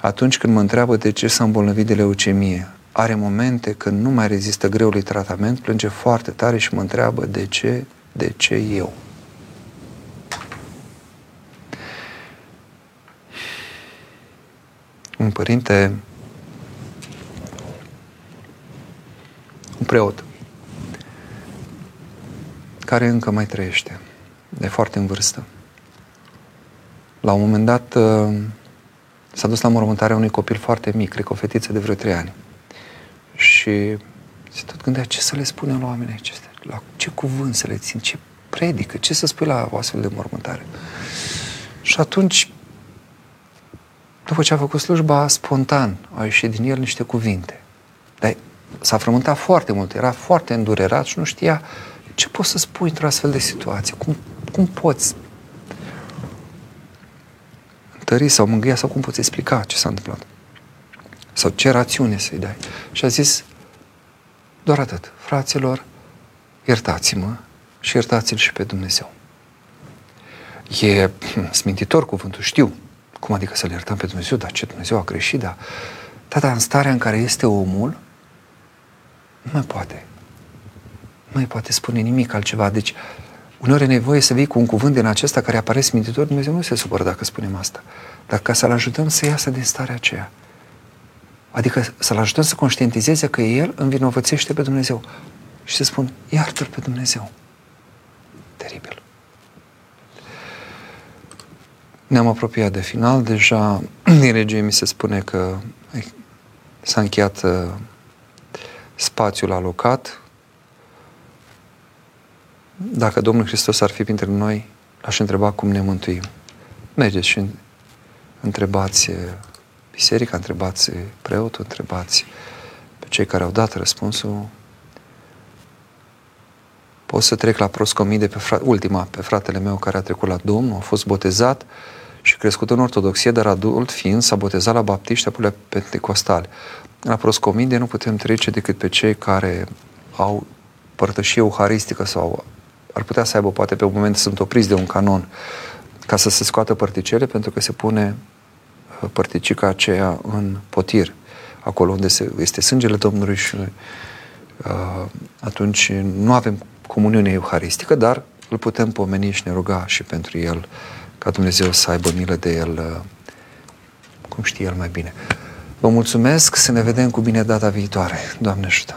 atunci când mă întreabă de ce s-a îmbolnăvit de leucemie. are momente când nu mai rezistă greului tratament, plânge foarte tare și mă întreabă de ce, de ce eu. Un părinte, un preot, care încă mai trăiește, de foarte în vârstă. La un moment dat uh, s-a dus la mormântarea unui copil foarte mic, cred că o fetiță de vreo trei ani. Și se tot gândea ce să le spunem la oamenii acestea, la ce cuvânt să le țin, ce predică, ce să spui la o astfel de mormântare. Și atunci, după ce a făcut slujba, spontan au ieșit din el niște cuvinte. Dar s-a frământat foarte mult, era foarte îndurerat și nu știa ce poți să spui într-o astfel de situație, cum, cum poți întări sau mângâia sau cum poți explica ce s-a întâmplat. Sau ce rațiune să-i dai. Și a zis, doar atât, fraților, iertați-mă și iertați-l și pe Dumnezeu. E hm, smintitor cuvântul, știu. Cum adică să-L iertăm pe Dumnezeu? Dar ce Dumnezeu a greșit? Dar, da, în starea în care este omul, nu mai poate. Nu mai poate spune nimic altceva. Deci, uneori e nevoie să vii cu un cuvânt din acesta care apare smintitor, Dumnezeu nu se supără dacă spunem asta. Dar ca să-L ajutăm să iasă din starea aceea. Adică să-l ajutăm să conștientizeze că el învinovățește pe Dumnezeu. Și să spun, iartă-l pe Dumnezeu. Teribil. Ne-am apropiat de final. Deja din regie mi se spune că s-a încheiat uh, spațiul alocat. Dacă Domnul Hristos ar fi printre noi, l-aș întreba cum ne mântuim. Mergeți și întrebați uh, biserica, întrebați preotul, întrebați pe cei care au dat răspunsul. Pot să trec la proscomide, pe fra- ultima, pe fratele meu care a trecut la Domnul, a fost botezat și crescut în ortodoxie, dar adult fiind, s-a botezat la baptiști, apoi la pentecostali. La proscomide nu putem trece decât pe cei care au părtășie euharistică sau ar putea să aibă, poate pe un moment sunt opriți de un canon, ca să se scoată părticele, pentru că se pune părticica aceea în potir, acolo unde se, este sângele Domnului și uh, atunci nu avem comuniune euharistică, dar îl putem pomeni și ne ruga și pentru el, ca Dumnezeu să aibă milă de el, uh, cum știe el mai bine. Vă mulțumesc, să ne vedem cu bine data viitoare. Doamne ajută!